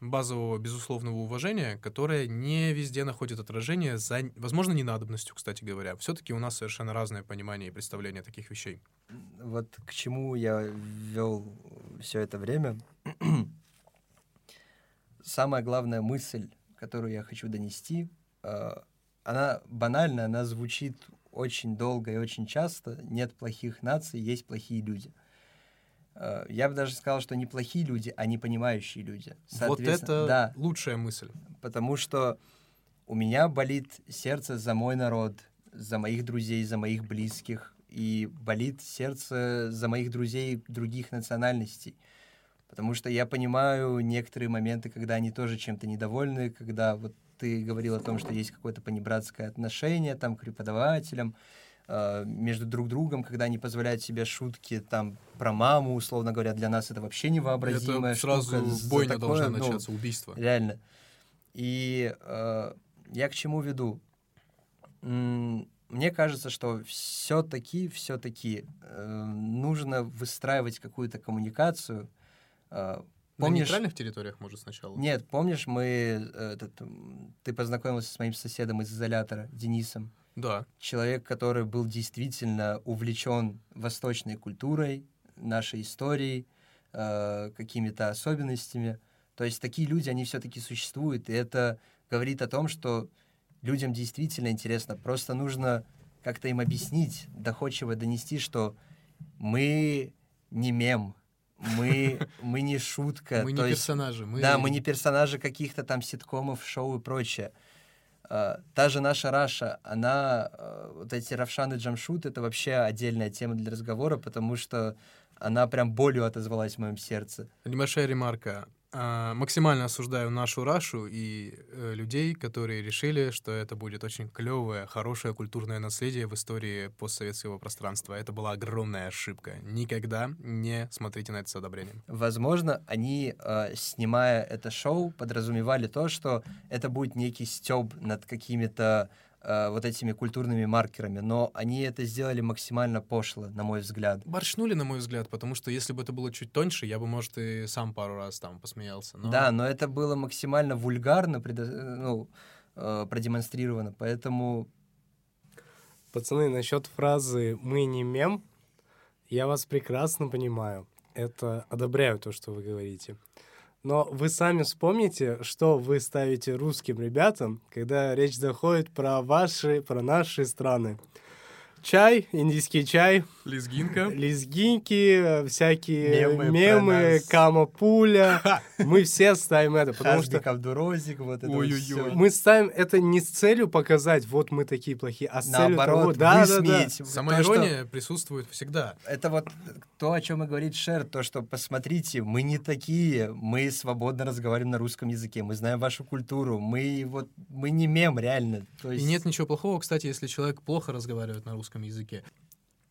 базового безусловного уважения, которое не везде находит отражение за, возможно, ненадобностью, кстати говоря. Все-таки у нас совершенно разное понимание и представление таких вещей. Вот к чему я вел все это время. Самая главная мысль, которую я хочу донести, э, она банальна, она звучит очень долго и очень часто. Нет плохих наций, есть плохие люди. Э, Я бы даже сказал, что не плохие люди, а не понимающие люди. Вот это да, лучшая мысль. потому что у меня болит сердце за мой народ, за моих друзей, за моих близких, и болит сердце за моих друзей других национальностей. Потому что я понимаю некоторые моменты, когда они тоже чем-то недовольны, когда вот ты говорил о том, что есть какое-то понебратское отношение там к преподавателям, э, между друг другом, когда они позволяют себе шутки там про маму, условно говоря, для нас это вообще невообразимая это сразу штука. Бойня такое, должна ну, начаться, убийство. Реально. И э, я к чему веду? Мне кажется, что все-таки, все-таки нужно выстраивать какую-то коммуникацию. Э, На Помнишь? нейтральных территориях, может, сначала? Нет, помнишь, мы э, этот, ты познакомился с моим соседом из изолятора Денисом, Да. человек, который был действительно увлечен восточной культурой, нашей историей, э, какими-то особенностями. То есть такие люди, они все-таки существуют, и это говорит о том, что людям действительно интересно. Просто нужно как-то им объяснить, доходчиво донести, что мы не мем, мы, мы не шутка. Мы не есть персонажи. Мы... да, мы не персонажи каких-то там ситкомов, шоу и прочее. А, Та же наша Раша, она, а, вот эти Равшан и Джамшут, это вообще отдельная тема для разговора, потому что она прям болью отозвалась в моем сердце. Небольшая ремарка. А, максимально осуждаю нашу Рашу и э, людей, которые решили, что это будет очень клевое, хорошее культурное наследие в истории постсоветского пространства. Это была огромная ошибка. Никогда не смотрите на это с одобрением. Возможно, они, э, снимая это шоу, подразумевали то, что это будет некий стёб над какими-то э, вот этими культурными маркерами, но они это сделали максимально пошло, на мой взгляд. Борщнули, на мой взгляд, потому что если бы это было чуть тоньше, я бы, может, и сам пару раз там посмеялся. Но... Да, но это было максимально вульгарно предо- э, ну, э, продемонстрировано, поэтому Пацаны, насчет фразы «мы не мем», я вас прекрасно понимаю. Это одобряю то, что вы говорите. Но вы сами вспомните, что вы ставите русским ребятам, когда речь заходит про ваши, про наши страны. Чай, индийский чай, Лезгинка. лезгинки, всякие Мемы мемы, кама-пуля. Мы все ставим это, потому что Абдурозик, вот это Ой-ой-ой. мы ставим это не с целью показать, вот мы такие плохие, а с целью того, да, да, да. Самоирония присутствует всегда. Это вот то, о чем и говорит Шер, то, что посмотрите, мы не такие, мы свободно разговариваем на русском языке, мы знаем вашу культуру, мы вот, мы не мем, реально. То И нет ничего плохого, кстати, если человек плохо разговаривает на русском языке.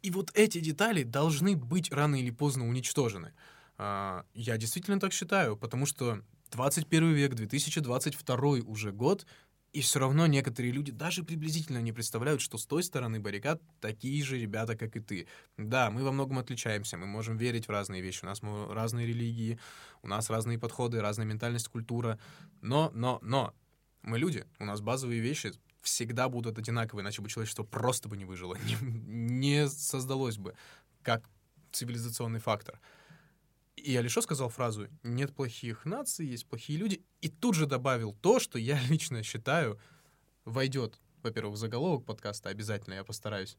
И вот эти детали должны быть рано или поздно уничтожены. А, Я действительно так считаю, потому что 21 век, 2022 уже год, и все равно некоторые люди даже приблизительно не представляют, что с той стороны баррикад такие же ребята, как и ты. Да, мы во многом отличаемся, мы можем верить в разные вещи, у нас разные религии, у нас разные подходы, разная ментальность, культура. Но, но, но, мы люди, у нас базовые вещи всегда будут одинаковые, иначе бы человечество просто бы не выжило, не, не создалось бы как цивилизационный фактор. И Алишо сказал фразу «нет плохих наций, есть плохие люди», и тут же добавил то, что я лично считаю войдет, во-первых, в заголовок подкаста, обязательно я постараюсь,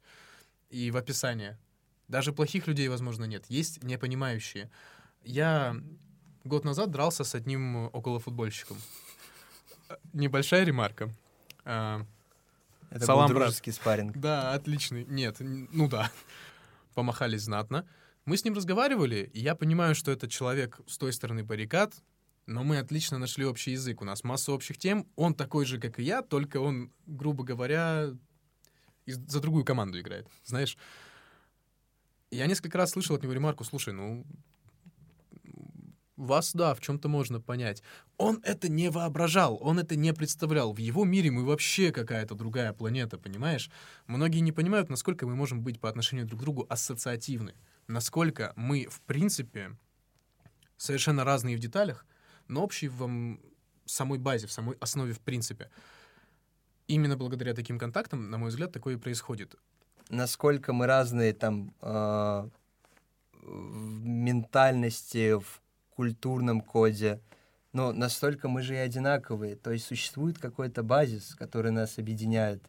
и в описание. Даже плохих людей, возможно, нет, есть непонимающие. Я год назад дрался с одним околофутбольщиком. Небольшая ремарка. Это салам, был брат. дружеский спарринг. да, отличный. Нет, ну да. Помахались знатно. Мы с ним разговаривали, и я понимаю, что этот человек с той стороны баррикад, но мы отлично нашли общий язык. У нас масса общих тем. Он такой же, как и я, только он, грубо говоря, за другую команду играет. Знаешь, я несколько раз слышал от него ремарку, слушай, ну, вас, да, в чем-то можно понять. Он это не воображал, он это не представлял. В его мире мы вообще какая-то другая планета, понимаешь? Многие не понимают, насколько мы можем быть по отношению друг к другу ассоциативны. Насколько мы, в принципе, совершенно разные в деталях, но общие в самой базе, в самой основе в принципе. Именно благодаря таким контактам, на мой взгляд, такое и происходит. Насколько мы разные там а, в ментальности, в культурном коде, но настолько мы же и одинаковые. То есть существует какой-то базис, который нас объединяет.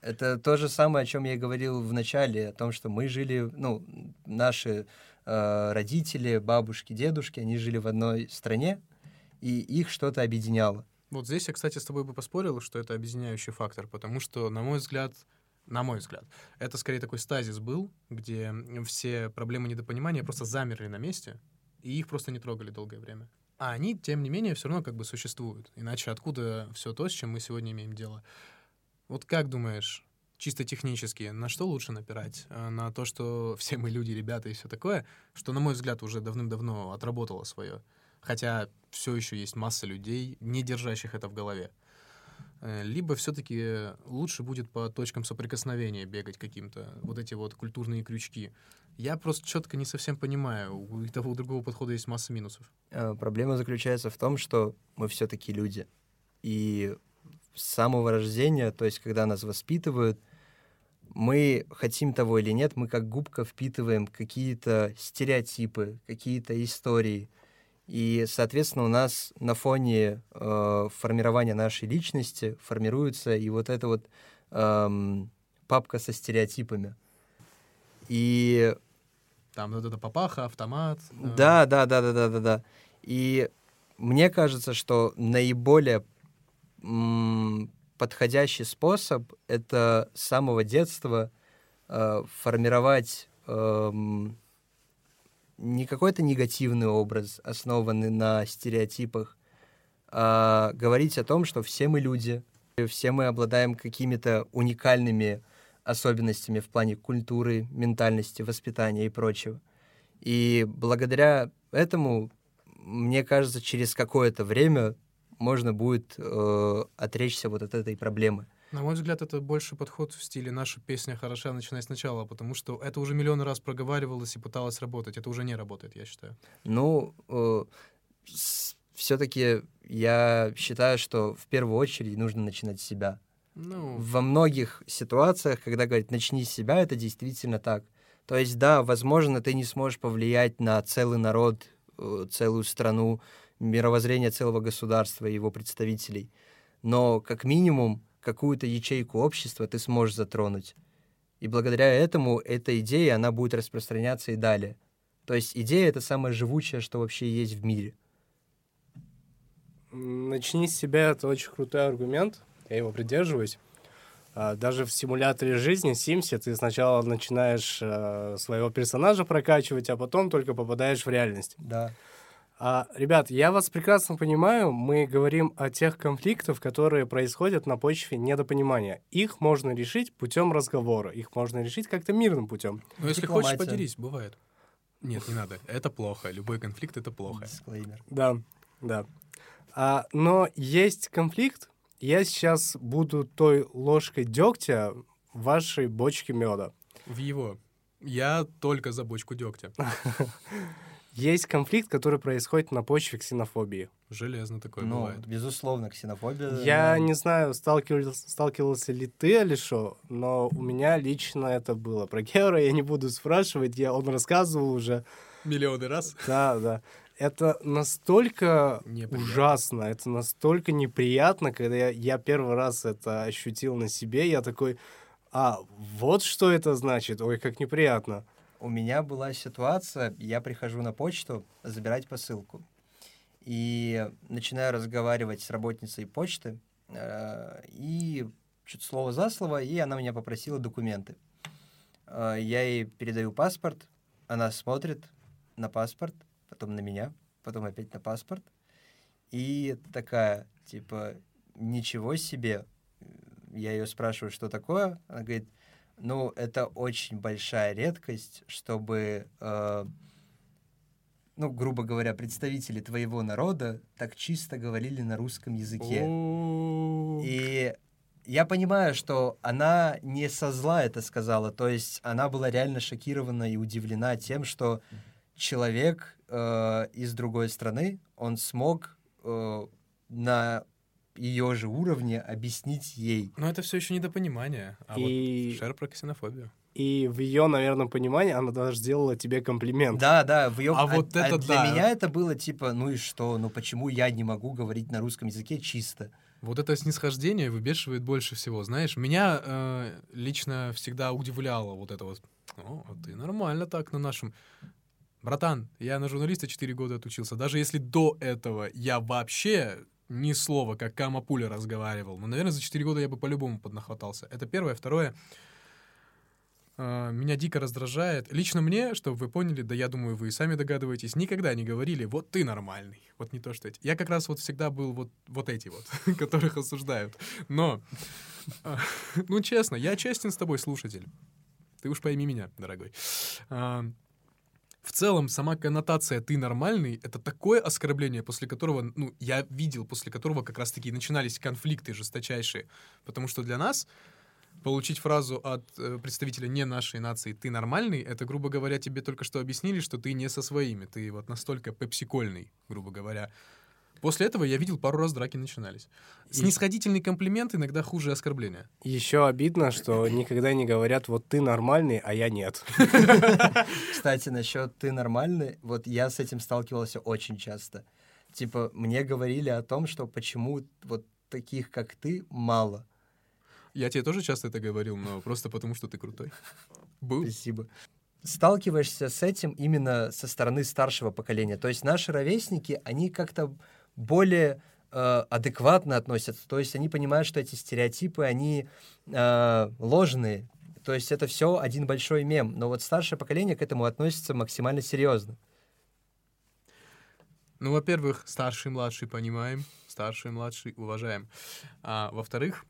Это то же самое, о чем я говорил в начале, о том, что мы жили, ну, наши э, родители, бабушки, дедушки, они жили в одной стране, и их что-то объединяло. Вот здесь я, кстати, с тобой бы поспорил, что это объединяющий фактор, потому что, на мой взгляд, на мой взгляд, это скорее такой стазис был, где все проблемы недопонимания просто замерли на месте, и их просто не трогали долгое время. А они, тем не менее, все равно как бы существуют. Иначе откуда все то, с чем мы сегодня имеем дело? Вот как думаешь, чисто технически, на что лучше напирать? А, На то, что все мы люди, ребята и все такое, что, на мой взгляд, уже давным-давно отработало свое. Хотя все еще есть масса людей, не держащих это в голове. Э, Либо все-таки лучше будет по точкам соприкосновения бегать каким-то, вот эти вот культурные крючки. Я просто четко не совсем понимаю, у того, у другого подхода есть масса минусов. Э, Проблема заключается в том, что мы все-таки люди. И с самого рождения, то есть когда нас воспитывают, мы, хотим того или нет, мы как губка впитываем какие-то стереотипы, какие-то истории. И, соответственно, у нас на фоне э, формирования нашей личности формируется и вот эта вот эм, папка со стереотипами. И Там вот это папаха, автомат. э, да, да, да, да, да, да, да. И мне кажется, что наиболее м, подходящий способ это с самого детства э, формировать эм, не какой-то негативный образ, основанный на стереотипах, а говорить о том, что все мы люди, все мы обладаем какими-то уникальными особенностями в плане культуры, ментальности, воспитания и прочего. И благодаря этому, мне кажется, через какое-то время можно будет э, отречься вот от этой проблемы. На мой взгляд, это больше подход в стиле «наша песня хороша, начинай сначала», потому что это уже миллион раз проговаривалось и пыталось работать. Это уже не работает, я считаю. Ну, э, все-таки я считаю, что в первую очередь нужно начинать с себя. Ну, Во многих ситуациях, когда говорят «начни с себя», это действительно так. То есть, да, возможно, ты не сможешь повлиять на целый народ, э, целую страну, мировоззрение целого государства и его представителей. Но, как минимум, какую-то ячейку общества ты сможешь затронуть. И благодаря этому эта идея, она будет распространяться и далее. То есть идея — это самое живучее, что вообще есть в мире. Начни с себя — это очень крутой аргумент, я его придерживаюсь. А, Даже в симуляторе жизни Симсе ты сначала начинаешь э, своего персонажа прокачивать, а потом только попадаешь в реальность. Да. А, ребят, я вас прекрасно понимаю. Мы говорим о тех конфликтах, которые происходят на почве недопонимания. Их можно решить путем разговора. Их можно решить как-то мирным путем. ну если дипломатия. хочешь, поделись, бывает. Нет, не надо. Это плохо. Любой конфликт — это плохо. Дисклеймер. Да, да. А, но есть конфликт. Я сейчас буду той ложкой дегтя в вашей бочке меда. В его. Я только за бочку дегтя. Есть конфликт, который происходит на почве ксенофобии. Железно такое Ну, бывает. безусловно, ксенофобия. Я не знаю, сталкивался, сталкивался ли ты, Алишо, но у меня лично это было. Про Геора я не буду спрашивать, я, он рассказывал уже. Миллионы раз. Да, да. Это настолько Неприятно. ужасно, это настолько неприятно, когда я, я первый раз это ощутил на себе, я такой, а, вот что это значит, ой, как неприятно. У меня была ситуация, я прихожу на почту забирать посылку. И начинаю разговаривать с работницей почты, э, и чуть слово за слово, и она меня попросила документы. Э, Я ей передаю паспорт, она смотрит на паспорт, потом на меня, потом опять на паспорт, и такая, типа, ничего себе. Я ее спрашиваю, что такое, она говорит, ну, это очень большая редкость, чтобы, э, ну, грубо говоря, представители твоего народа так чисто говорили на русском языке. И я понимаю, что она не со зла это сказала, то есть она была реально шокирована и удивлена тем, что человек э, из другой страны, он смог э, на ее же уровне объяснить ей. Но это все еще недопонимание. А И- вот шер про ксенофобию. И в ее, наверное, понимании она даже сделала тебе комплимент. Да, да, в ее... А вот это для да. меня это было типа, ну и что, ну почему я не могу говорить на русском языке чисто? Вот это снисхождение выбешивает больше всего. Знаешь, меня э, лично всегда удивляло вот это вот. О, а ты нормально так на нашем. Братан, я на журналиста 4 года отучился. Даже если до этого я вообще ни слова, как Кама Пуля разговаривал, ну, наверное, за 4 года я бы по-любому поднахватался. Это первое. Второе, э, меня дико раздражает. Лично мне, чтобы вы поняли, да я думаю, вы и сами догадываетесь, никогда не говорили, вот ты нормальный. Вот не то, что эти. Я как раз вот всегда был вот, вот эти вот, которых осуждают. Но, а, ну честно, я честен с тобой, слушатель. Ты уж пойми меня, дорогой. А, В целом, сама коннотация «ты нормальный» — это такое оскорбление, после которого, ну, я видел, после которого как раз-таки начинались конфликты жесточайшие. Потому что для нас получить фразу от э, представителя не нашей нации «ты нормальный» — это, грубо говоря, тебе только что объяснили, что ты не со своими, ты вот настолько пепсикольный, грубо говоря. После этого я видел пару раз драки начинались. Снисходительный комплимент иногда хуже оскорбления. Еще обидно, что никогда не говорят, вот ты нормальный, а я нет. Кстати, насчет ты нормальный, вот я с этим сталкивался очень часто. Типа, мне говорили о том, что почему вот таких, как ты, мало. Я тебе тоже часто это говорил, но просто потому, что ты крутой. Был. Спасибо. Сталкиваешься с этим именно со стороны старшего поколения. То есть наши ровесники, они как-то более э, адекватно относятся. То есть они понимают, что эти стереотипы, они э, ложные. То есть это все один большой мем. Но вот старшее поколение к этому относится максимально серьезно. Ну, во-первых, старший и младший понимаем, старший и младший уважаем. А во-вторых,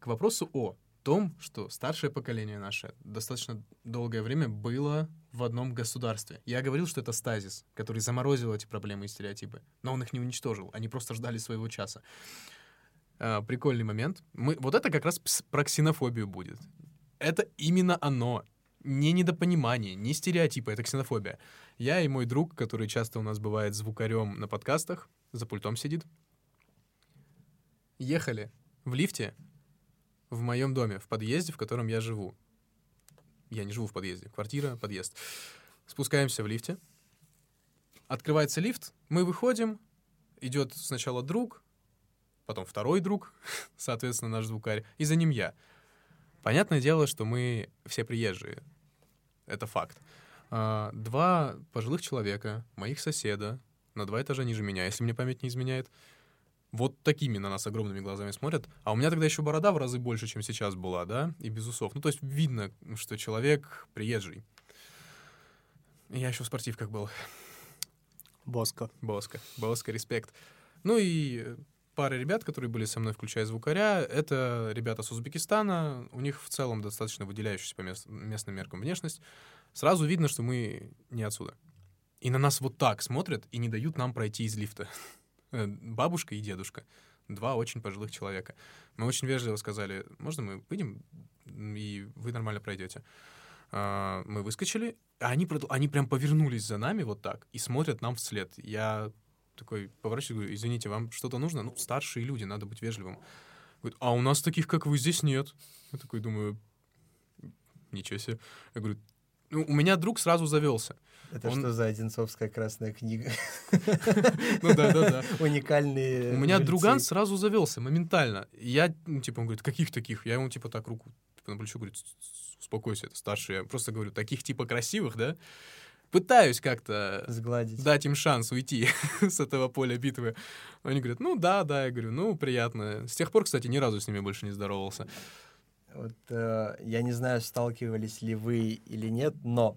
к вопросу о том, что старшее поколение наше достаточно долгое время было в одном государстве. Я говорил, что это стазис, который заморозил эти проблемы и стереотипы, но он их не уничтожил, они просто ждали своего часа. А, прикольный момент. Мы, вот это как раз про ксенофобию будет. Это именно оно. Не недопонимание, не стереотипы, это ксенофобия. Я и мой друг, который часто у нас бывает звукарем на подкастах, за пультом сидит, ехали в лифте в моем доме, в подъезде, в котором я живу. Я не живу в подъезде. Квартира, подъезд. Спускаемся в лифте. Открывается лифт, мы выходим, идет сначала друг, потом второй друг, соответственно, наш звукарь, и за ним я. Понятное дело, что мы все приезжие. Это факт. А, Два пожилых человека, моих соседа, на два этажа ниже меня, если мне память не изменяет, вот такими на нас огромными глазами смотрят. А у меня тогда еще борода в разы больше, чем сейчас была, да, и без усов. Ну, то есть видно, что человек приезжий. Я еще в спортивках был. Боско. Боско. Боско, респект. Ну и пара ребят, которые были со мной, включая звукаря, это ребята с Узбекистана. У них в целом достаточно выделяющаяся по мест- местным меркам внешность. Сразу видно, что мы не отсюда. И на нас вот так смотрят и не дают нам пройти из лифта. Э, Бабушка и дедушка. Два очень пожилых человека. Мы очень вежливо сказали, можно мы выйдем, и вы нормально пройдете. А, Мы выскочили, а они, они прям повернулись за нами вот так и смотрят нам вслед. Я такой поворачиваюсь, говорю, извините, вам что-то нужно? Ну, старшие люди, надо быть вежливым. Говорит, а у нас таких, как вы, здесь нет. Я такой думаю, ничего себе. Я говорю, у меня друг сразу завелся. Это Он- что за Одинцовская красная книга? Ну да, да, да. Уникальные У меня друган сразу завелся моментально. Я, ну, типа, он говорит, каких таких? Я ему, типа, так руку типа, на плечо говорю, «С- с- успокойся, это старший. Я просто говорю, таких, типа, красивых, да? Пытаюсь как-то Сгладить. дать им шанс уйти с этого поля битвы. Они говорят, ну да, да, я говорю, ну приятно. С тех пор, кстати, ни разу с ними больше не здоровался. Вот, э, я не знаю, сталкивались ли вы или нет, но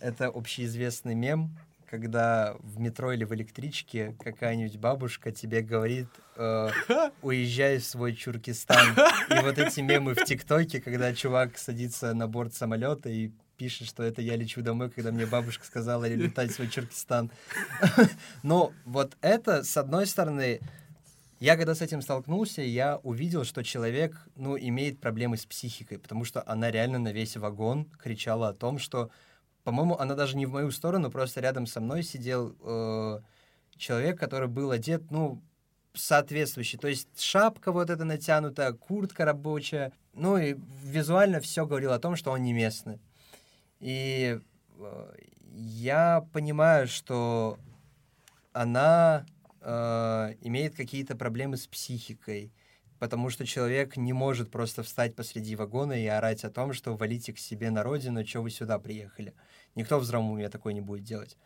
это общеизвестный мем, когда в метро или в электричке какая-нибудь бабушка тебе говорит э, «Уезжай в свой Чуркистан». И вот эти мемы в ТикТоке, когда чувак садится на борт самолета и пишет, что это я лечу домой, когда мне бабушка сказала летать в свой Чуркистан. Но вот это, с одной стороны, я когда с этим столкнулся, я увидел, что человек, ну, имеет проблемы с психикой, потому что она реально на весь вагон кричала о том, что, по-моему, она даже не в мою сторону, просто рядом со мной сидел э, человек, который был одет, ну, соответствующий. То есть шапка вот эта натянутая, куртка рабочая. Ну и визуально все говорило о том, что он не местный. И э, я понимаю, что она э, имеет какие-то проблемы с психикой, потому что человек не может просто встать посреди вагона и орать о том, что валите к себе на родину, что вы сюда приехали. Никто в здравом уме такое не будет делать.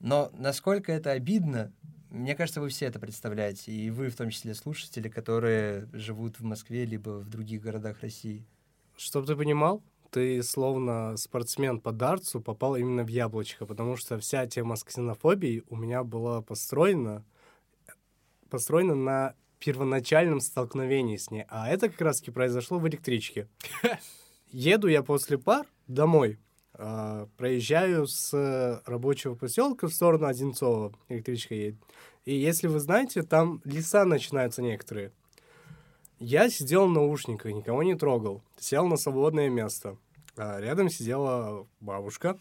Но насколько это обидно, мне кажется, вы все это представляете, и вы в том числе слушатели, которые живут в Москве либо в других городах России. Чтоб ты понимал, ты словно спортсмен по дартсу попал именно в яблочко, потому что вся тема с ксенофобией у меня была построена, построена на первоначальном столкновении с ней. А это как раз-таки произошло в электричке. Еду я после пар домой, а, проезжаю с рабочего поселка в сторону Одинцова, электричка едет. И если вы знаете, там леса начинаются некоторые. Я сидел в наушниках, никого не трогал. Сел на свободное место. А рядом сидела бабушка.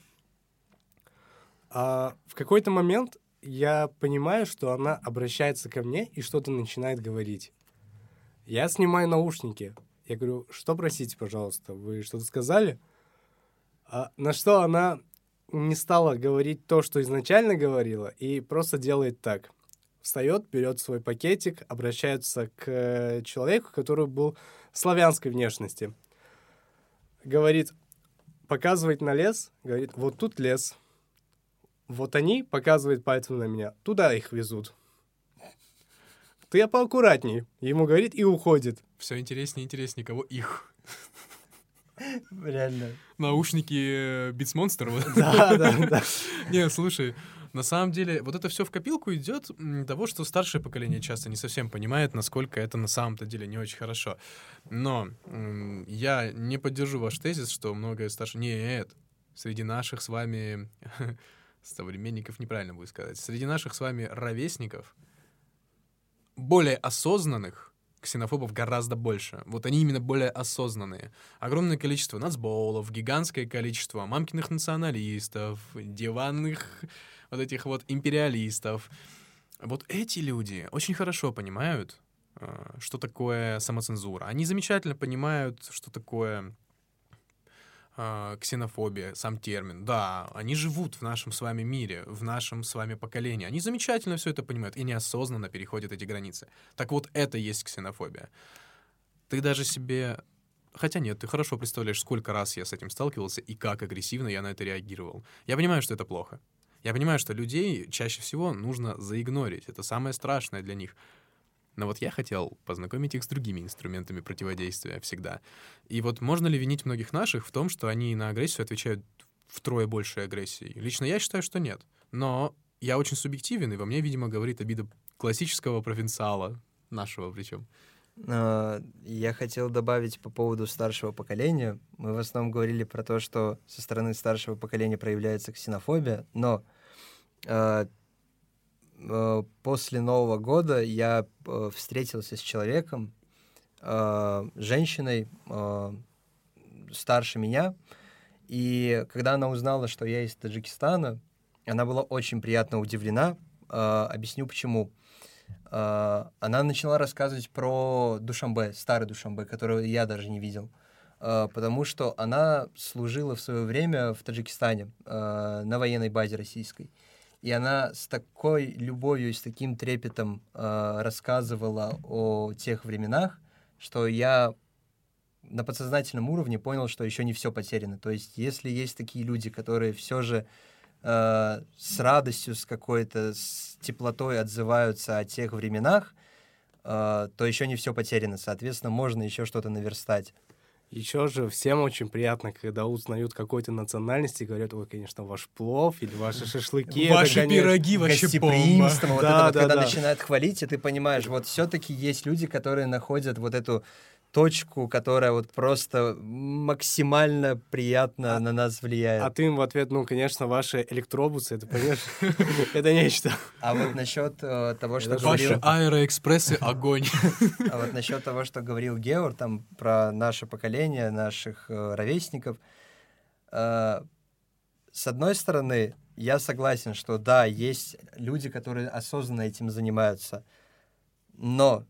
А в какой-то момент я понимаю, что она обращается ко мне и что-то начинает говорить. Я снимаю наушники. Я говорю, что простите, пожалуйста, вы что-то сказали? А на что она не стала говорить то, что изначально говорила, и просто делает так. Встает, берет свой пакетик, обращается к э, человеку, который был славянской внешности. Говорит, показывает на лес, говорит, вот тут лес. Вот они, показывает пальцем на меня, туда их везут. Ты поаккуратней, ему говорит и уходит. Все интереснее и интереснее, кого их. Реально. Наушники Beats Monster. вот. Да, да, да. Не, слушай, на самом деле, вот это все в копилку идет того, что старшее поколение часто не совсем понимает, насколько это на самом-то деле не очень хорошо. Но я не поддержу ваш тезис, что многое старше... Нет, среди наших с вами современников, неправильно будет сказать, среди наших с вами ровесников более осознанных ксенофобов гораздо больше. Вот они именно более осознанные. Огромное количество нацболов, гигантское количество мамкиных националистов, диванных вот этих вот империалистов. Вот эти люди очень хорошо понимают, э, что такое самоцензура. Они замечательно понимают, что такое э, ксенофобия, сам термин. Да, они живут в нашем с вами мире, в нашем с вами поколении. Они замечательно все это понимают и неосознанно переходят эти границы. Так вот, это есть ксенофобия. Ты даже себе... Хотя нет, ты хорошо представляешь, сколько раз я с этим сталкивался и как агрессивно я на это реагировал. Я понимаю, что это плохо. Я понимаю, что людей чаще всего нужно заигнорить. Это самое страшное для них. Но вот я хотел познакомить их с другими инструментами противодействия всегда. И вот можно ли винить многих наших в том, что они на агрессию отвечают втрое большей агрессией? Лично я считаю, что нет. Но я очень субъективен, и во мне, видимо, говорит обида классического провинциала, нашего причем. А, Я хотел добавить по поводу старшего поколения. Мы в основном говорили про то, что со стороны старшего поколения проявляется ксенофобия, но а, после Нового года я э, встретился с человеком, а, женщиной старше меня, и когда она узнала, что я из Таджикистана, она была очень приятно удивлена. Объясню почему. Она начала рассказывать про Душамбе, старый Душамбе, которого я даже не видел. Потому что она служила в свое время в Таджикистане на военной базе российской. И она с такой любовью и с таким трепетом а, рассказывала о тех временах, что я на подсознательном уровне понял, что еще не все потеряно. То есть, если есть такие люди, которые все же э, с радостью, с какой-то с теплотой отзываются о тех временах, э, то еще не все потеряно. Соответственно, можно еще что-то наверстать. Еще же всем очень приятно, когда узнают какой-то национальности и говорят, ой, конечно, ваш плов или ваши шашлыки. это, Ваши конечно, пироги вообще бомба. Вот Да, это вот, да, когда да. начинают хвалить, и ты понимаешь, вот все-таки есть люди, которые находят вот эту точку, которая вот просто максимально приятно А- на нас влияет. А ты им в ответ, ну, конечно, ваши электробусы, это, понимаешь, это нечто. А вот насчет э, того, что говорил... Ваши аэроэкспрессы — огонь. А вот насчет того, что говорил Геор, там, про наше поколение, наших э, ровесников, э, с одной стороны, я согласен, что да, есть люди, которые осознанно этим занимаются, но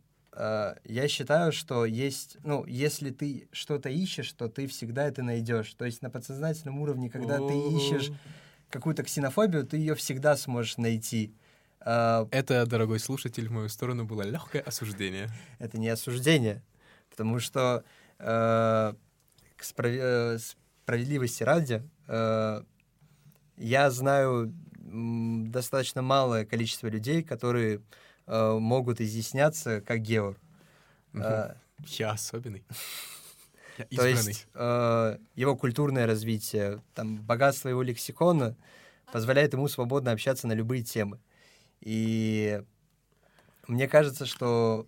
я считаю, что есть, ну, если ты что-то ищешь, то ты всегда это найдешь. То есть на подсознательном уровне, когда ты ищешь какую-то ксенофобию, ты ее всегда сможешь найти. Э, Это, дорогой слушатель, в мою сторону было легкое осуждение. это не осуждение, потому что э, к справе- э, справедливости ради э, я знаю достаточно малое количество людей, которые э, могут изъясняться как Геор. Э, Я особенный. Я то есть э, его культурное развитие, там, богатство его лексикона позволяет ему свободно общаться на любые темы. И мне кажется, что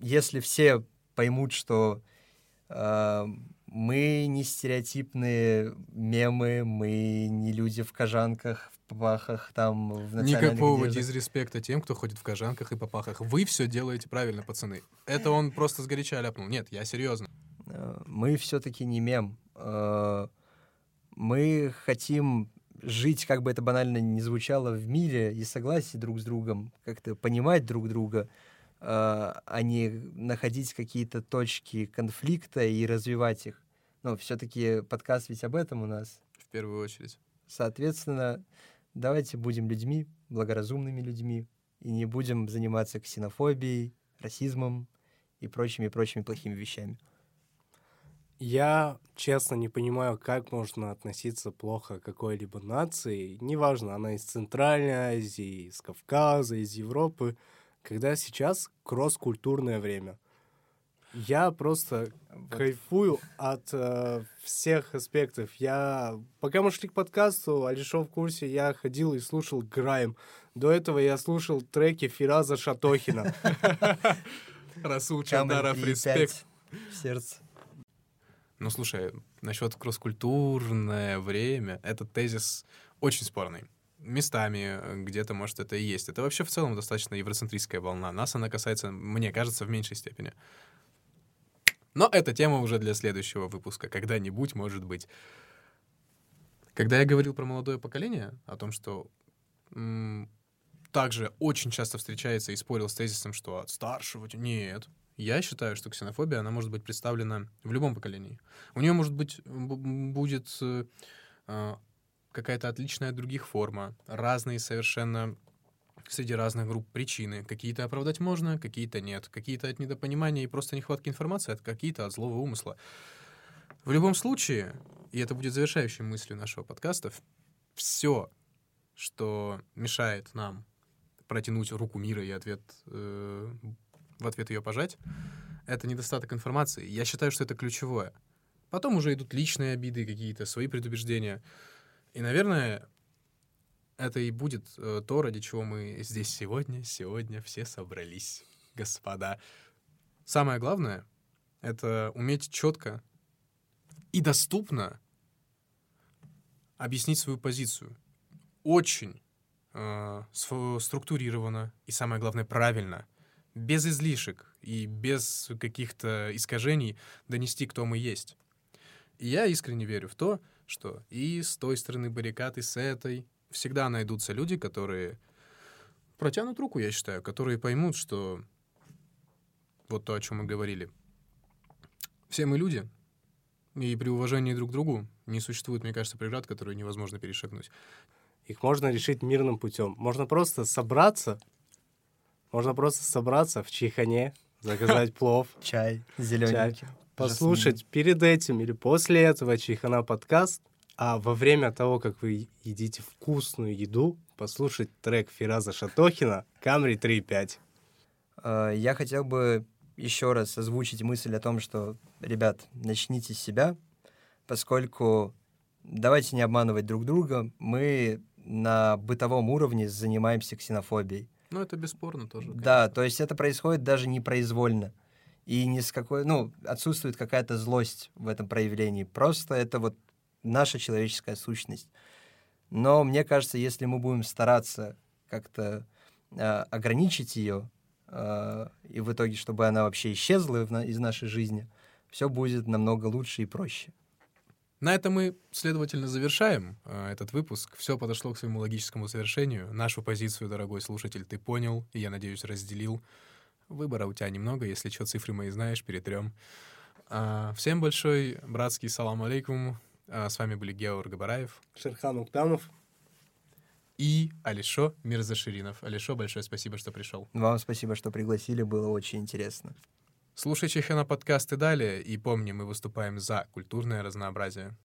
если все поймут, что э, мы не стереотипные мемы, мы не люди в кожанках, в папахах, там, в Никакого одеждах. дизреспекта тем, кто ходит в кожанках и попахах. Вы все делаете правильно, пацаны. Это он просто сгоряча ляпнул. Нет, я серьезно. Э, мы все-таки не мем. Э, Мы хотим жить, как бы это банально не звучало, в мире и согласии друг с другом, как-то понимать друг друга, э, а не находить какие-то точки конфликта и развивать их. Но все-таки подкаст ведь об этом у нас. В первую очередь. Соответственно, давайте будем людьми, благоразумными людьми, и не будем заниматься ксенофобией, расизмом и прочими-прочими плохими вещами. Я, честно, не понимаю, как можно относиться плохо к какой-либо нации, неважно, она из Центральной Азии, из Кавказа, из Европы, когда сейчас кросс-культурное время. Я просто Вот. кайфую от э, всех аспектов. Я, пока мы шли к подкасту, Алишо в курсе, я ходил и слушал Грайм. До этого я слушал треки Фираза Шатохина. Расул Чандаров, 3,5 респект. в сердце. Ну, слушай, насчет кросс-культурное время, этот тезис очень спорный. Местами э, где-то, может, это и есть. Это вообще в целом достаточно евроцентристская волна. Нас она касается, мне кажется, в меньшей степени. Но это тема уже для следующего выпуска. Когда-нибудь, может быть. Когда я говорил про молодое поколение, о том, что м, также очень часто встречается и спорил с тезисом, что от старшего... Нет. Я считаю, что ксенофобия, она может быть представлена в любом поколении. У нее, может быть, бу- будет э, а, какая-то отличная от других форма, разные совершенно среди разных групп причины. Какие-то оправдать можно, какие-то нет. Какие-то от недопонимания и просто нехватки информации, а какие-то от злого умысла. В любом случае, и это будет завершающей мыслью нашего подкаста, все, что мешает нам протянуть руку мира и ответ, э, в ответ ее пожать, это недостаток информации. Я считаю, что это ключевое. Потом уже идут личные обиды какие-то, свои предубеждения. И, наверное, это и будет э, то, ради чего мы здесь сегодня, сегодня все собрались, господа. Самое главное — это уметь четко и доступно объяснить свою позицию. Очень э, структурированно и, самое главное, правильно, без излишек и без каких-то искажений донести, кто мы есть. И я искренне верю в то, что и с той стороны баррикад, и с этой всегда найдутся люди, которые протянут руку, я считаю, которые поймут, что вот то, о чем мы говорили. Все мы люди, и при уважении друг к другу не существует, мне кажется, преград, которые невозможно перешагнуть. Их можно решить мирным путем. Можно просто собраться, можно просто собраться в Чайхане, заказать плов, Чай зелененький. послушать перед этим или после этого Чайхана подкаст, а во время того, как вы едите вкусную еду, послушать трек Фираза Шатохина «Камри 3.5». Э, Я хотел бы еще раз озвучить мысль о том, что, ребят, начните с себя, поскольку давайте не обманывать друг друга, мы на бытовом уровне занимаемся ксенофобией. Ну, это бесспорно тоже. Да, конечно. то есть это происходит даже непроизвольно. И ни с какой, ну, отсутствует какая-то злость в этом проявлении. Просто это вот наша человеческая сущность. Но мне кажется, если мы будем стараться как-то э, ограничить ее, э, и в итоге, чтобы она вообще исчезла в из нашей жизни, все будет намного лучше и проще. На этом мы, следовательно, завершаем э, этот выпуск. Все подошло к своему логическому завершению. Нашу позицию, дорогой слушатель, ты понял, и, я надеюсь, разделил. Выбора у тебя немного, если что, цифры мои знаешь, перетрем. А, всем большой братский салам алейкум. А, с вами были Георг Габараев Шерхан Уктамов. и Алишо Мирзаширинов. Алишо, большое спасибо, что пришел. Вам спасибо, что пригласили, было очень интересно. Слушай Чехана подкасты далее, и помни, мы выступаем за культурное разнообразие.